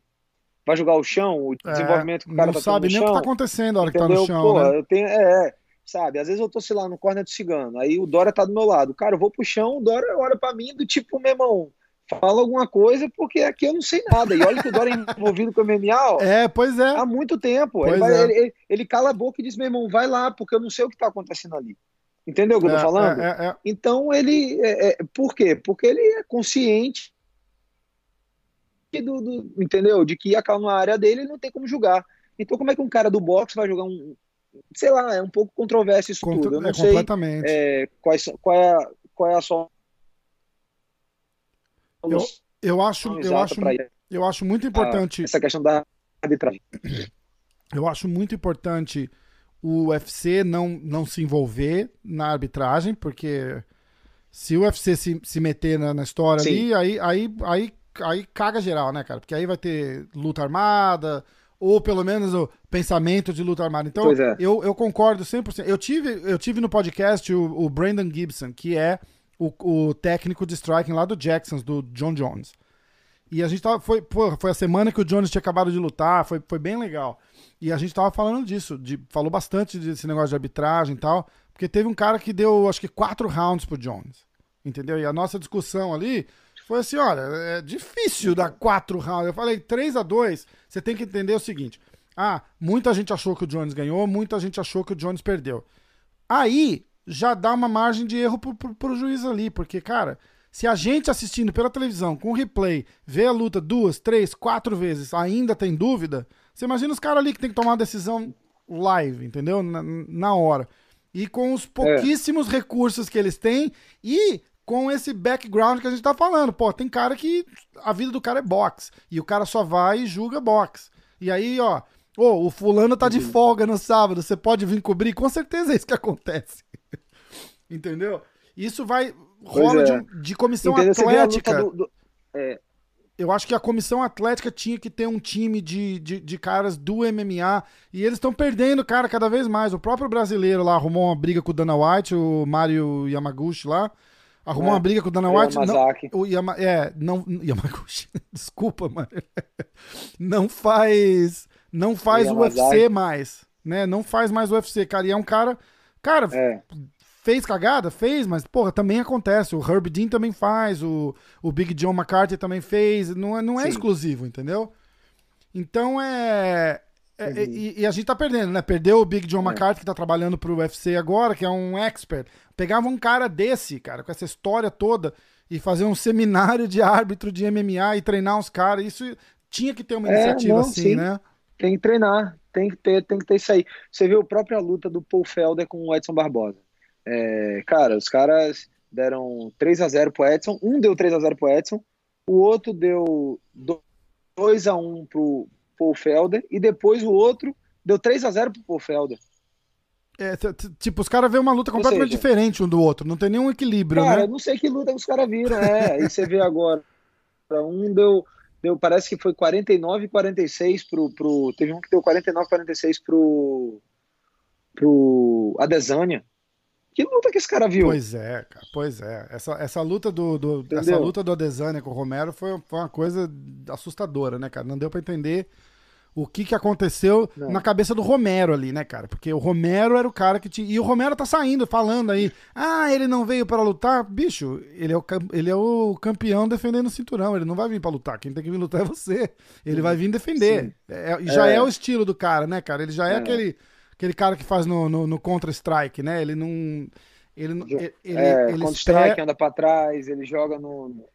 Vai julgar o chão, o é, desenvolvimento que o cara não tá sabe nem o que tá acontecendo a hora Entendeu? que tá no chão, pô, né? Eu tenho, é, é sabe? Às vezes eu tô, sei lá, no corner do cigano, aí o Dória tá do meu lado. Cara, eu vou pro chão, o Dória olha pra mim do tipo, meu irmão, fala alguma coisa, porque aqui eu não sei nada. E olha que o Dória é envolvido com o MMA, ó, É, pois é. Há muito tempo. Ele, vai, é. ele, ele, cala a boca e diz, meu irmão, vai lá, porque eu não sei o que tá acontecendo ali. Entendeu o que eu tô é, falando? É, é, então ele. por quê? Porque ele é consciente do, do, entendeu? De que aquela área dele ele não tem como julgar. Então, como é que um cara do boxe vai jogar um, sei lá, é um pouco controverso isso Contra, tudo. Eu não é, sei completamente. É, quais, qual, é a, qual é a sua. Eu, eu acho, eu acho, eu acho muito importante. essa questão da arbitragem. Eu acho muito importante o UFC não, não se envolver na arbitragem, porque se o UFC se, se meter na, na história Sim. ali, aí, aí, aí, aí caga geral, né, cara? Porque aí vai ter luta armada, ou pelo menos o pensamento de luta armada. Então, é. eu, eu concordo 100%. Eu tive, eu tive no podcast o, o Brandon Gibson, que é o, o técnico de striking lá do Jacksons, do John Jones. E a gente tava. Foi, pô, foi a semana que o Jones tinha acabado de lutar, foi, foi bem legal. E a gente tava falando disso, de, falou bastante desse negócio de arbitragem e tal, porque teve um cara que deu, acho que, quatro rounds pro Jones. Entendeu? E a nossa discussão ali foi assim: olha, é difícil dar quatro rounds. Eu falei 3 a 2 Você tem que entender o seguinte: ah, muita gente achou que o Jones ganhou, muita gente achou que o Jones perdeu. Aí já dá uma margem de erro pro, pro, pro juiz ali, porque, cara, se a gente assistindo pela televisão com replay vê a luta duas, três, quatro vezes, ainda tem dúvida, você imagina os caras ali que tem que tomar uma decisão live, entendeu? Na, na hora. E com os pouquíssimos é. recursos que eles têm e com esse background que a gente tá falando. Pô, tem cara que a vida do cara é boxe. E o cara só vai e julga boxe. E aí, ó, oh, o fulano tá de uhum. folga no sábado, você pode vir cobrir? Com certeza é isso que acontece. Entendeu? Isso vai. rola é. de, de, comissão Entendeu? atlética. Do, do... É. Eu acho que a comissão atlética tinha que ter um time de, de, de caras do MMA. E eles estão perdendo, cara, cada vez mais. O próprio brasileiro lá arrumou uma briga com o Dana White, o Mario Yamaguchi lá. Arrumou é, uma briga com o Dana White. Yamazaki. Não, o Yama, é, não. Yamaguchi. Desculpa, mano. Não faz. Não faz o UFC mais. Né? Não faz mais o UFC, cara. E é um cara. Cara, é. fez cagada? Fez, mas, porra, também acontece. O Herb Dean também faz. O, o Big John McCarthy também fez. Não é, não é exclusivo, entendeu? Então é. É, e, e, a gente tá perdendo, né? Perdeu o Big John é. McCarthy, que tá trabalhando pro UFC agora, que é um expert. Pegava um cara desse, cara, com essa história toda, e fazer um seminário de árbitro de MMA e treinar uns caras. Isso tinha que ter uma é, iniciativa não, assim, sim. né? Tem que treinar, tem que ter, tem que ter isso aí. Você viu a própria luta do Paul Felder com o Edson Barbosa. É, cara, os caras deram 3 a 0 pro Edson, um deu 3 a 0 pro Edson, o outro deu 2 a 1 pro Paul Felder e depois o outro deu 3 a 0 pro Paul Felder. É, tipo, os caras vêem uma luta completamente seja, diferente um do outro, não tem nenhum equilíbrio, cara, né? não sei que luta os caras viram, é. Aí você vê agora, um deu, deu, parece que foi 49 e 46 pro, pro. Teve um que deu 49 e 46 pro. pro Adesanya. Que luta que esse cara viu? Pois é, cara, pois é. Essa, essa luta do, do essa luta do Adesanya com o Romero foi, foi uma coisa assustadora, né, cara? Não deu para entender o que, que aconteceu Não. na cabeça do Romero ali, né, cara? Porque o Romero era o cara que tinha. E o Romero tá saindo, falando aí. Ah, ele não veio para lutar. Bicho, ele é, o, ele é o campeão defendendo o cinturão. Ele não vai vir para lutar. Quem tem que vir lutar é você. Ele vai vir defender. É, já é. é. o estilo do cara, né, cara? Ele já é, é. aquele, aquele cara que faz no, no, no Counter-Strike, né? Ele não. Ele, ele, ele, é, ele Counter-Strike anda pra trás, ele joga no.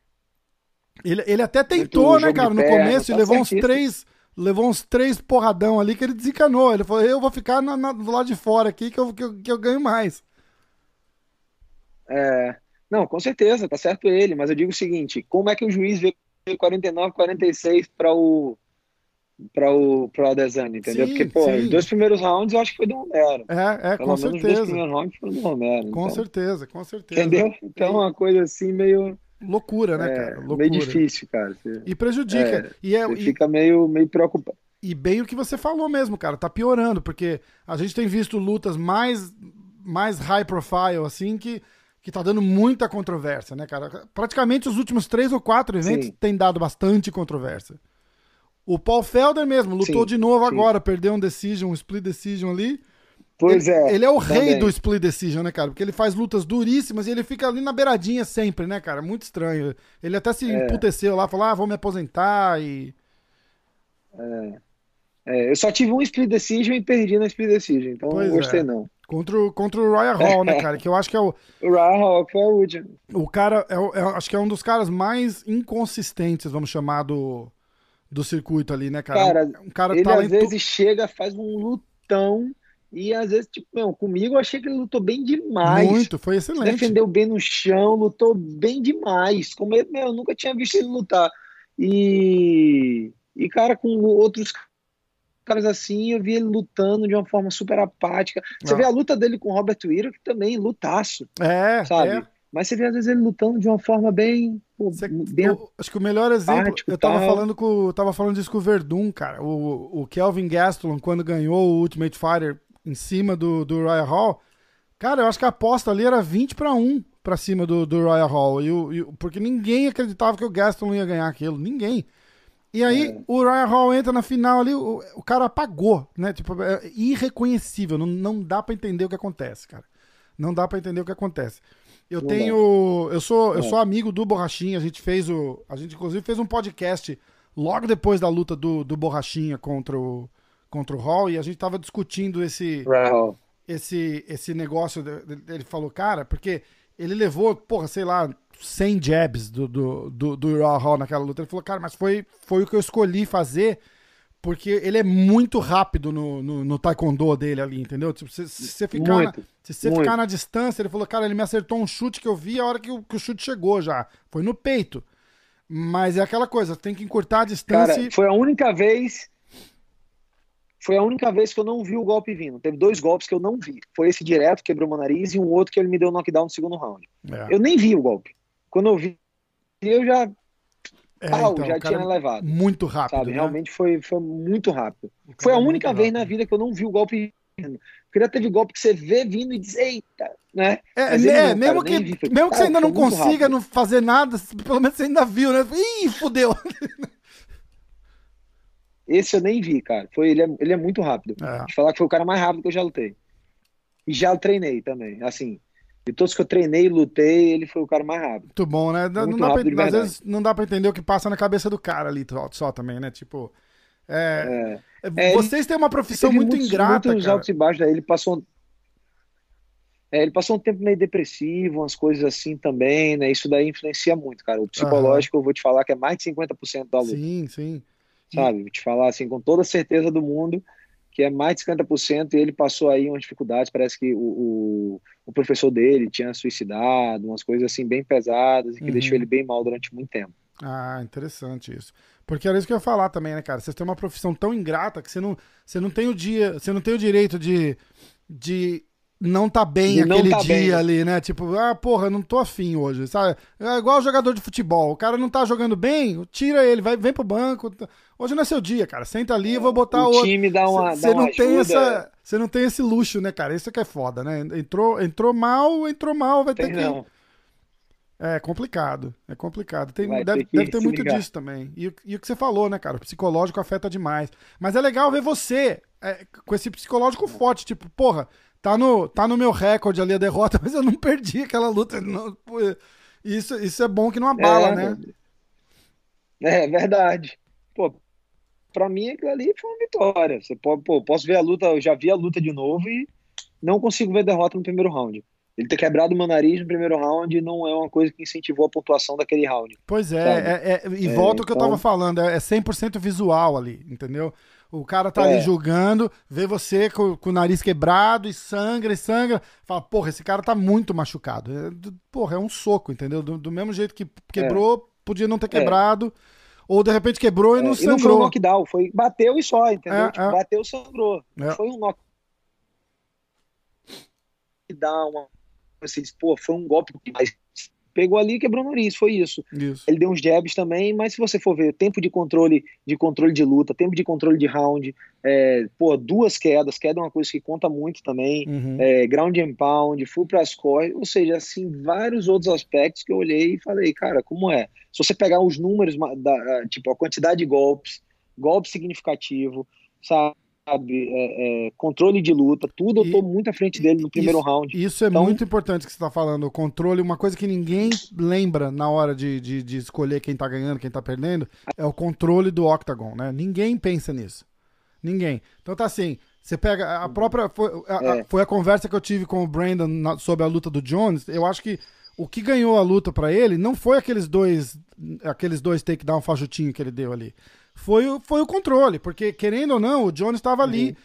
Ele, ele até tentou, né, cara, no começo, tá e levou uns três levou uns três porradão ali que ele desencanou. Ele falou: eu vou ficar na, na, do lado de fora aqui que eu, que eu, que eu ganho mais. É, não, com certeza, tá certo ele, mas eu digo o seguinte: como é que o juiz vê 49, 46 para o para o pro Adesanya, entendeu? Sim, Porque, pô, sim. os dois primeiros rounds eu acho que foi do Romero. É, é, Pelo com certeza. Os dois primeiros rounds foram do Romero. Com então. certeza, com certeza. Entendeu? Então, uma coisa assim meio Loucura, né, é, cara? Loucura. Meio difícil, cara. Você, e prejudica. É, e é, e, fica meio, meio preocupado. E bem o que você falou mesmo, cara. Tá piorando, porque a gente tem visto lutas mais, mais high profile, assim, que, que tá dando muita controvérsia, né, cara? Praticamente os últimos três ou quatro eventos Sim. tem dado bastante controvérsia. O Paul Felder mesmo lutou sim, de novo sim. agora, perdeu um decision, um split decision ali. Pois ele, é. Ele é o também. rei do split decision, né, cara? Porque ele faz lutas duríssimas e ele fica ali na beiradinha sempre, né, cara? Muito estranho. Ele até se é. emputeceu lá, falou, ah, vou me aposentar e. É. é. eu só tive um split decision e perdi na split decision, então pois não gostei, é. não. Contra o, contra o Ryan Hall, né, cara? Que eu acho que é o. O Ryan Hall foi o último. O cara, é, é, acho que é um dos caras mais inconsistentes, vamos chamar, do, do circuito ali, né, cara? Cara, um cara ele talento... às vezes chega, faz um lutão e às vezes, tipo, meu, comigo eu achei que ele lutou bem demais. Muito, foi excelente. Defendeu bem no chão, lutou bem demais. Como ele, meu, eu nunca tinha visto ele lutar. E, e cara, com outros caras assim, eu vi ele lutando de uma forma super apática. Você Não. vê a luta dele com o Robert Wiro, que também lutaço. É, sabe? É. Mas você vê às vezes ele lutando de uma forma bem. Pô, você, bem eu, acho que o melhor exemplo. Eu tava falando, com, tava falando disso com o Verdun, cara. O, o Kelvin Gastelum, quando ganhou o Ultimate Fighter em cima do, do Royal Hall, cara, eu acho que a aposta ali era 20 para 1 para cima do, do Royal Hall. E o, e, porque ninguém acreditava que o Gaston ia ganhar aquilo. Ninguém. E aí é. o Royal Hall entra na final ali, o, o cara apagou, né? Tipo, é irreconhecível. Não, não dá para entender o que acontece, cara. Não dá para entender o que acontece. Eu tenho. Eu sou, eu sou amigo do Borrachinha. A gente fez o. A gente, inclusive, fez um podcast logo depois da luta do, do Borrachinha contra o, contra o Hall e a gente tava discutindo esse esse esse negócio ele falou cara porque ele levou porra sei lá 100 jabs do do do, do Hall naquela luta ele falou cara mas foi foi o que eu escolhi fazer porque ele é muito rápido no, no, no taekwondo dele ali, entendeu? Tipo, se, se você ficar, Muito, na, se você muito. ficar na distância, ele falou, cara, ele me acertou um chute que eu vi a hora que o, que o chute chegou já. Foi no peito. Mas é aquela coisa, tem que encurtar a distância. Cara, e- foi a única vez. Foi a única vez que eu não vi o golpe vindo. Teve dois golpes que eu não vi. Foi esse direto, quebrou meu nariz, e um outro que ele me deu knockdown no segundo round. É, Eu nem vi o golpe. Quando eu vi, eu já, é, pau, então, já tinha é levado. Muito rápido. Sabe? né? Realmente foi, foi muito rápido. Foi a é única vez na rápido. vida que eu não vi o golpe vindo. Porque já teve golpe que você vê vindo e diz, eita, né? É, ele não, mesmo, cara, que, vi. Foi- mesmo que você ainda não consiga rápido. não fazer nada, pelo menos você ainda viu, né? Ih, fudeu. Esse eu nem vi, cara. Foi, ele, é, ele é muito rápido. É. De falar que foi o cara mais rápido que eu já lutei. E já treinei também. Assim, de todos que eu treinei e lutei, ele foi o cara mais rápido. Muito bom, né? Não Muito dá rápido de pra, às vezes não dá pra entender o que passa na cabeça do cara ali só, também, né? Tipo, é, É, é, É, vocês têm uma profissão muito muitos, ingrata, muitos cara. altos e baixos. Aí ele passou. É, ele passou um tempo meio depressivo, umas coisas assim também, né? Isso daí influencia muito, cara. O psicológico, eu vou te falar que é mais de 50% da luta, Sim, sim. sabe? Vou te falar assim, com toda a certeza do mundo, que é mais de 50%, e ele passou aí umas dificuldades. Parece que o, o, o professor dele tinha suicidado, umas coisas assim bem pesadas, e que Uhum. deixou ele bem mal durante muito tempo. Ah, interessante isso. Porque era isso que eu ia falar também, né, cara? Vocês têm uma profissão tão ingrata que você não, você não tem o dia, você não tem o direito de, de não tá bem não aquele tá dia bem. ali, né? Tipo, ah, porra, não tô afim hoje, sabe? É igual jogador de futebol. O cara não tá jogando bem, tira ele, vai, vem pro banco. Hoje não é seu dia, cara. Senta ali e vou botar o outro. time dá uma, Você dá uma não tem essa, você não tem esse luxo, né, cara? Isso que é foda, né? Entrou, entrou mal, entrou mal, vai ter tem que não. é complicado, é complicado. Tem, Vai deve ter que deve ter muito ligar. disso também. E, o- e o que você falou, né, cara? O psicológico afeta demais. Mas é legal ver você é, com esse psicológico forte. Tipo, porra, tá no, tá no meu recorde ali a derrota, mas eu não perdi aquela luta. não- isso, isso é bom que não abala, É, né? É verdade. Pô, pra mim aquilo ali foi uma vitória. Você pode, pô, posso ver a luta, eu já vi a luta de novo e não consigo ver derrota no primeiro round. Ele ter quebrado o meu nariz no primeiro round não é uma coisa que incentivou a pontuação daquele round. Pois é, é- é- e É, volta o que eu então- tava falando, é, é 100% visual ali, entendeu? O cara tá É. ali julgando, vê você com, com o nariz quebrado e sangra e sangra, fala, porra, esse cara tá muito machucado. É, porra, é um soco, entendeu? Do, do mesmo jeito que quebrou, podia não ter É. quebrado, ou de repente quebrou e É, não e não foi um sangrou. knockdown, foi bateu e só, entendeu? É, Tipo, é. bateu, sangrou. É. Não foi um knockdown. Você diz, pô, foi um golpe, mas pegou ali e quebrou o nariz, foi isso. Isso. Ele deu uns jabs também, mas se você for ver tempo de controle de controle de luta, tempo de controle de round, é, pô, duas quedas, queda é uma coisa que conta muito também, Uhum. é, ground and pound, full press core, ou seja, assim, vários outros aspectos que eu olhei e falei, cara, como é? Se você pegar os números, da, tipo, a quantidade de golpes, golpe significativo, sabe, é, é, controle de luta, tudo, eu tô muito à frente dele no primeiro isso- round. Isso é Então- muito importante que você tá falando, o controle, uma coisa que ninguém lembra na hora de, de, de escolher quem tá ganhando, quem tá perdendo, é o controle do octagon, né? Ninguém pensa nisso. Ninguém. Então tá assim, você pega a própria. Foi a, É. foi a conversa que eu tive com o Brandon na- sobre a luta do Jones. Eu acho que o que ganhou a luta pra ele não foi aqueles dois aqueles dois takedown fajutinho que ele deu ali. Foi, o- foi o controle, porque querendo ou não, o Jones estava ali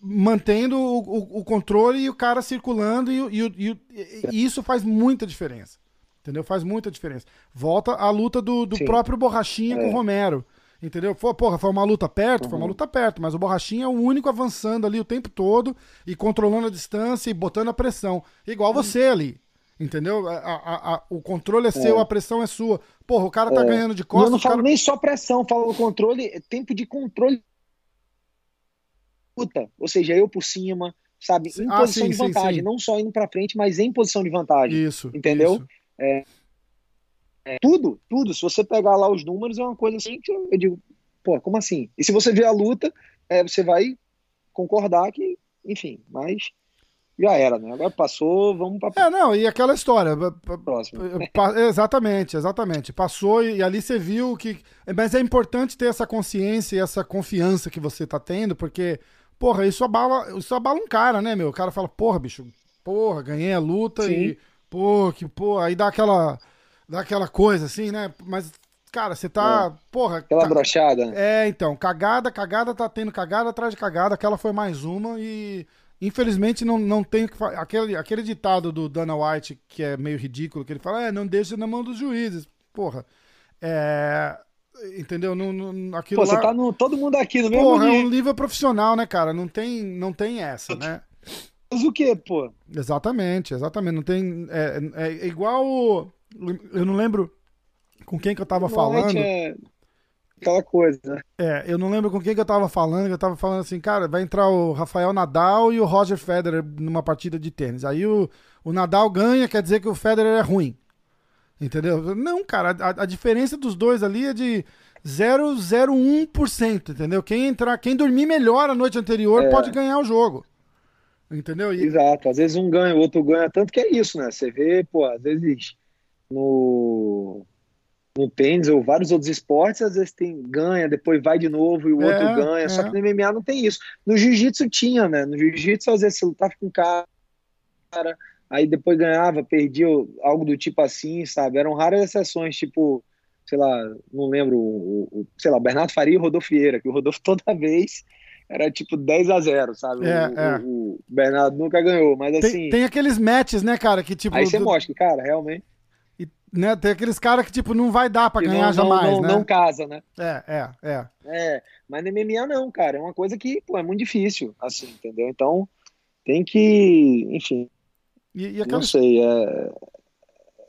mantendo o, o- o controle e o cara circulando, e, e e e isso faz muita diferença. Entendeu? Faz muita diferença. Volta a luta do, do Sim. próprio Borrachinha com o Romero. Entendeu? Foi, porra, foi uma luta perto, foi uma luta perto, mas o Borrachinha é o único avançando ali o tempo todo e controlando a distância e botando a pressão. Igual você ali. Entendeu? A- a- a- o controle é seu, a pressão é sua. Porra, o cara tá ganhando de E eu costas. não o cara- falo nem só pressão, falo controle, é tempo de controle. Luta, ou seja, eu por cima, sabe? Em Ah, posição sim, de sim, vantagem, sim. não só indo pra frente, mas em posição de vantagem. Isso. Entendeu? isso. É, tudo, tudo. Se você pegar lá os números, é uma coisa assim que eu, eu digo, pô, como assim? E se você ver a luta, é, você vai concordar que, enfim, mas já era, né? Agora passou, vamos pra É, não, e aquela história. pa- Exatamente, exatamente. Passou e, e ali você viu que. Mas é importante ter essa consciência e essa confiança que você tá tendo, porque, porra, isso abala, isso abala um cara, né, meu? O cara fala, porra, bicho, porra, ganhei a luta Sim. e, pô, que, pô, aí dá aquela, dá aquela coisa assim, né? Mas cara, você tá. É. Porra. Aquela tá, brochada. É, então, cagada, cagada, tá tendo cagada atrás de cagada. Aquela foi mais uma e. Infelizmente não, não tem que aquele aquele ditado do Dana White que é meio ridículo que ele fala é não deixa na mão dos juízes. Porra é, entendeu? Não, não aquilo Pô, lá... você tá no todo mundo aqui no mesmo porra, nível. é um nível. profissional né cara? Não tem não tem essa né? Mas o que pô? Exatamente exatamente. Não tem é, é, igual eu não lembro com quem que eu tava falando. é aquela coisa, né? É, eu não lembro com quem que eu tava falando, que eu tava falando assim, cara, vai entrar o Rafael Nadal e o Roger Federer numa partida de tênis. Aí o, o Nadal ganha, quer dizer que o Federer é ruim. Entendeu? Não, cara, a, a diferença dos dois ali é de 0,01%, entendeu? Quem entrar, quem dormir melhor a noite anterior é. pode ganhar o jogo. Entendeu? E... Exato, às vezes um ganha, o outro ganha, tanto que é isso, né? Você vê, pô, às vezes no no tênis ou vários outros esportes, às vezes tem ganha, depois vai de novo e o é, outro ganha. É. Só que no MMA não tem isso. No jiu-jitsu tinha, né? No jiu-jitsu, às vezes você lutava com um cara, aí depois ganhava, perdia algo do tipo assim, sabe? Eram raras exceções, tipo, sei lá, não lembro, o, o sei lá, Bernardo Faria e o Rodolfo Vieira, que o Rodolfo toda vez era tipo 10 a 0 sabe? É, o, é. o, Bernardo nunca ganhou, mas tem, assim. Tem aqueles matches, né, cara? Que tipo. Aí você do... mostra que, cara, realmente. Né, tem aqueles caras que, tipo, não vai dar para ganhar não, jamais, não, né? Não casa, né? É, é, é. É, mas no MMA não, cara. É uma coisa que, pô, é muito difícil, assim, entendeu? Então, tem que, enfim, e, e aquela... não sei, é...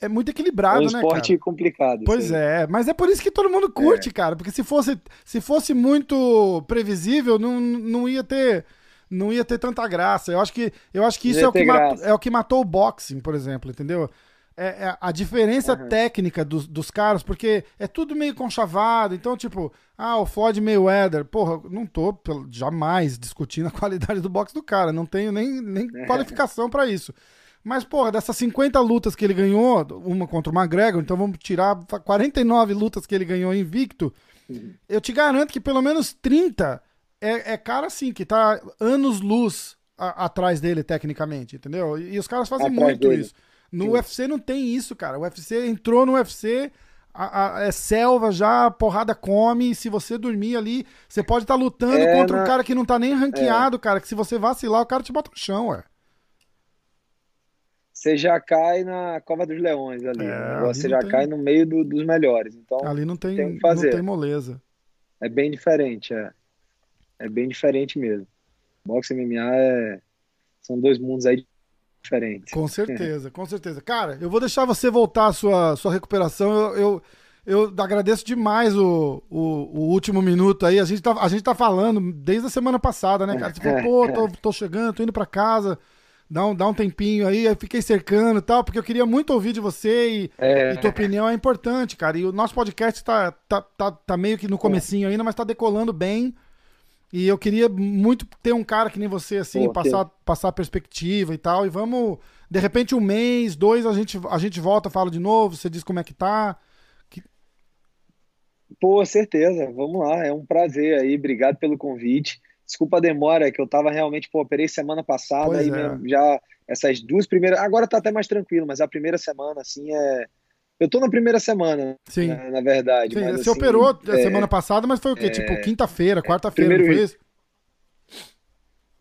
É muito equilibrado, né, É um esporte cara? complicado. Pois é, mas é por isso que todo mundo curte, é. cara. Porque se fosse, se fosse muito previsível, não, não ia ter não ia ter tanta graça. Eu acho que, eu acho que isso é o que, matou, é o que matou o boxing, por exemplo, entendeu? É, é a diferença uhum. técnica dos, dos caras, porque é tudo meio conchavado. Então, tipo, ah, o Floyd Mayweather, porra, não tô jamais discutindo a qualidade do boxe do cara, não tenho nem, nem qualificação para isso. Mas, porra, dessas 50 lutas que ele ganhou, uma contra o McGregor, então vamos tirar 49 lutas que ele ganhou invicto, uhum. eu te garanto que pelo menos 30 é, é cara assim, que tá anos-luz atrás dele tecnicamente, entendeu? E, e os caras fazem atrás muito dele. isso. No Sim. UFC não tem isso, cara. O UFC entrou no UFC, a, a, é selva já, a porrada come. E se você dormir ali, você pode estar tá lutando é, contra na... um cara que não tá nem ranqueado, é. cara. Que se você vacilar, o cara te bota no chão, ué. Você já cai na cova dos leões ali. É, você já tem... cai no meio do, dos melhores. Então, ali não tem, tem não tem moleza. É bem diferente, é. É bem diferente mesmo. Boxe MMA é... são dois mundos aí diferente. Com certeza, com certeza. Cara, eu vou deixar você voltar à sua, sua recuperação. Eu, eu, eu agradeço demais o, o, o, último minuto aí. A gente, tá, a gente tá falando desde a semana passada, né, cara? Você falou, pô, tô, tô chegando, tô indo pra casa. Dá um, dá um tempinho aí, aí fiquei cercando e tal, porque eu queria muito ouvir de você e, é. e tua opinião é importante, cara. E o nosso podcast tá, tá, tá, tá meio que no comecinho ainda, mas tá decolando bem. E eu queria muito ter um cara que nem você, assim, Pô, passar, passar perspectiva e tal. E vamos, de repente, um mês, dois, a gente, a gente volta, fala de novo, você diz como é que tá. Que... Pô, certeza, vamos lá, é um prazer aí, obrigado pelo convite. Desculpa a demora, que eu tava realmente, pô, operei semana passada, aí é. já essas duas primeiras. Agora tá até mais tranquilo, mas a primeira semana, assim, é eu tô na primeira semana, Sim. Na, na verdade. Sim, mas, você assim, operou é, semana passada, mas foi o quê? É, tipo, quinta-feira, quarta-feira, não foi isso?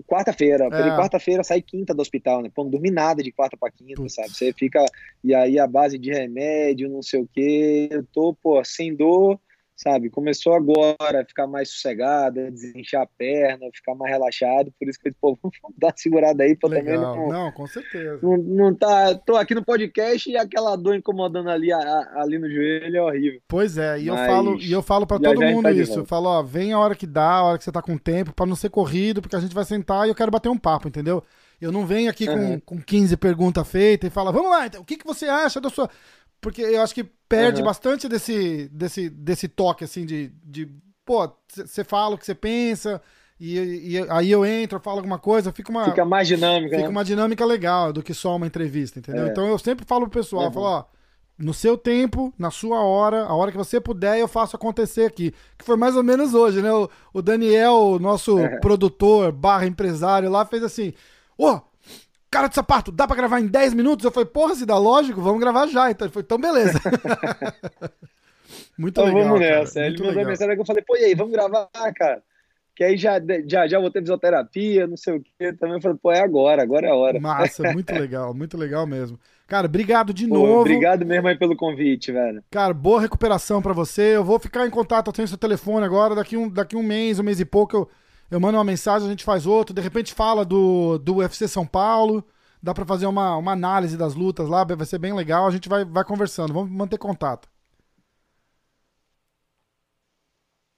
Quarta-feira, é. quarta-feira saí quinta do hospital, né? Pô, não dormi nada de quarta pra quinta, sabe? Você fica. E aí a base de remédio, não sei o quê. Eu tô, pô, sem dor sabe? Começou agora a ficar mais sossegada, desinchar a perna, ficar mais relaxado, por isso que eu pô, vamos dar uma segurada aí pra também não. Não, com certeza. Não, não tá. Tô aqui no podcast e aquela dor incomodando ali, ali no joelho é horrível. Pois é, e Mas... eu falo, e eu falo para todo mundo isso. Eu falo, ó, vem a hora que dá, a hora que você tá com tempo, para não ser corrido, porque a gente vai sentar e eu quero bater um papo, entendeu? Eu não venho aqui uhum. com, com 15 perguntas feitas e fala, vamos lá, então, o que, que você acha da sua. Porque eu acho que perde uhum. bastante desse, desse, desse toque, assim, de, de pô, você fala o que você pensa, e, e, aí eu entro, falo alguma coisa, fica uma. Fica mais dinâmica. Fica né? uma dinâmica legal do que só uma entrevista, entendeu? É. Então eu sempre falo pro pessoal, uhum. falo, ó. No seu tempo, na sua hora, a hora que você puder, eu faço acontecer aqui. Que foi mais ou menos hoje, né? O, o Daniel, nosso é. produtor barra empresário lá, fez assim: Ô, oh, cara de sapato, dá pra gravar em 10 minutos? Eu falei, porra, se dá lógico, vamos gravar já. Então ele foi, então beleza. Muito então, legal. Vamos nessa. Cara. Ele Muito mandou mensagem que eu falei, pô, e aí, vamos gravar, cara? Que aí já, já, já vou ter fisioterapia, não sei o quê. Também eu falei, pô, é agora, agora é a hora. Massa, muito legal, muito legal mesmo. Cara, obrigado de Pô, novo. Obrigado mesmo aí pelo convite, velho. Cara, boa recuperação para você. Eu vou ficar em contato, eu tenho seu telefone agora. Daqui um, daqui um mês, um mês e pouco, eu, eu mando uma mensagem, a gente faz outro. De repente fala do, do UFC São Paulo. Dá para fazer uma, uma análise das lutas lá, vai ser bem legal. A gente vai, vai conversando, vamos manter contato.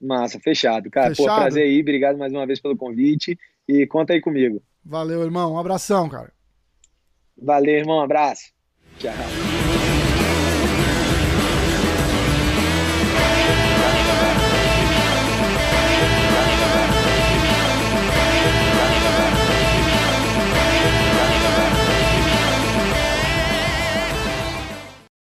Massa, fechado. Cara, fechado? pô, prazer aí. Obrigado mais uma vez pelo convite. E conta aí comigo. Valeu, irmão. Um abração, cara. Valeu, irmão. Um abraço. Ciao.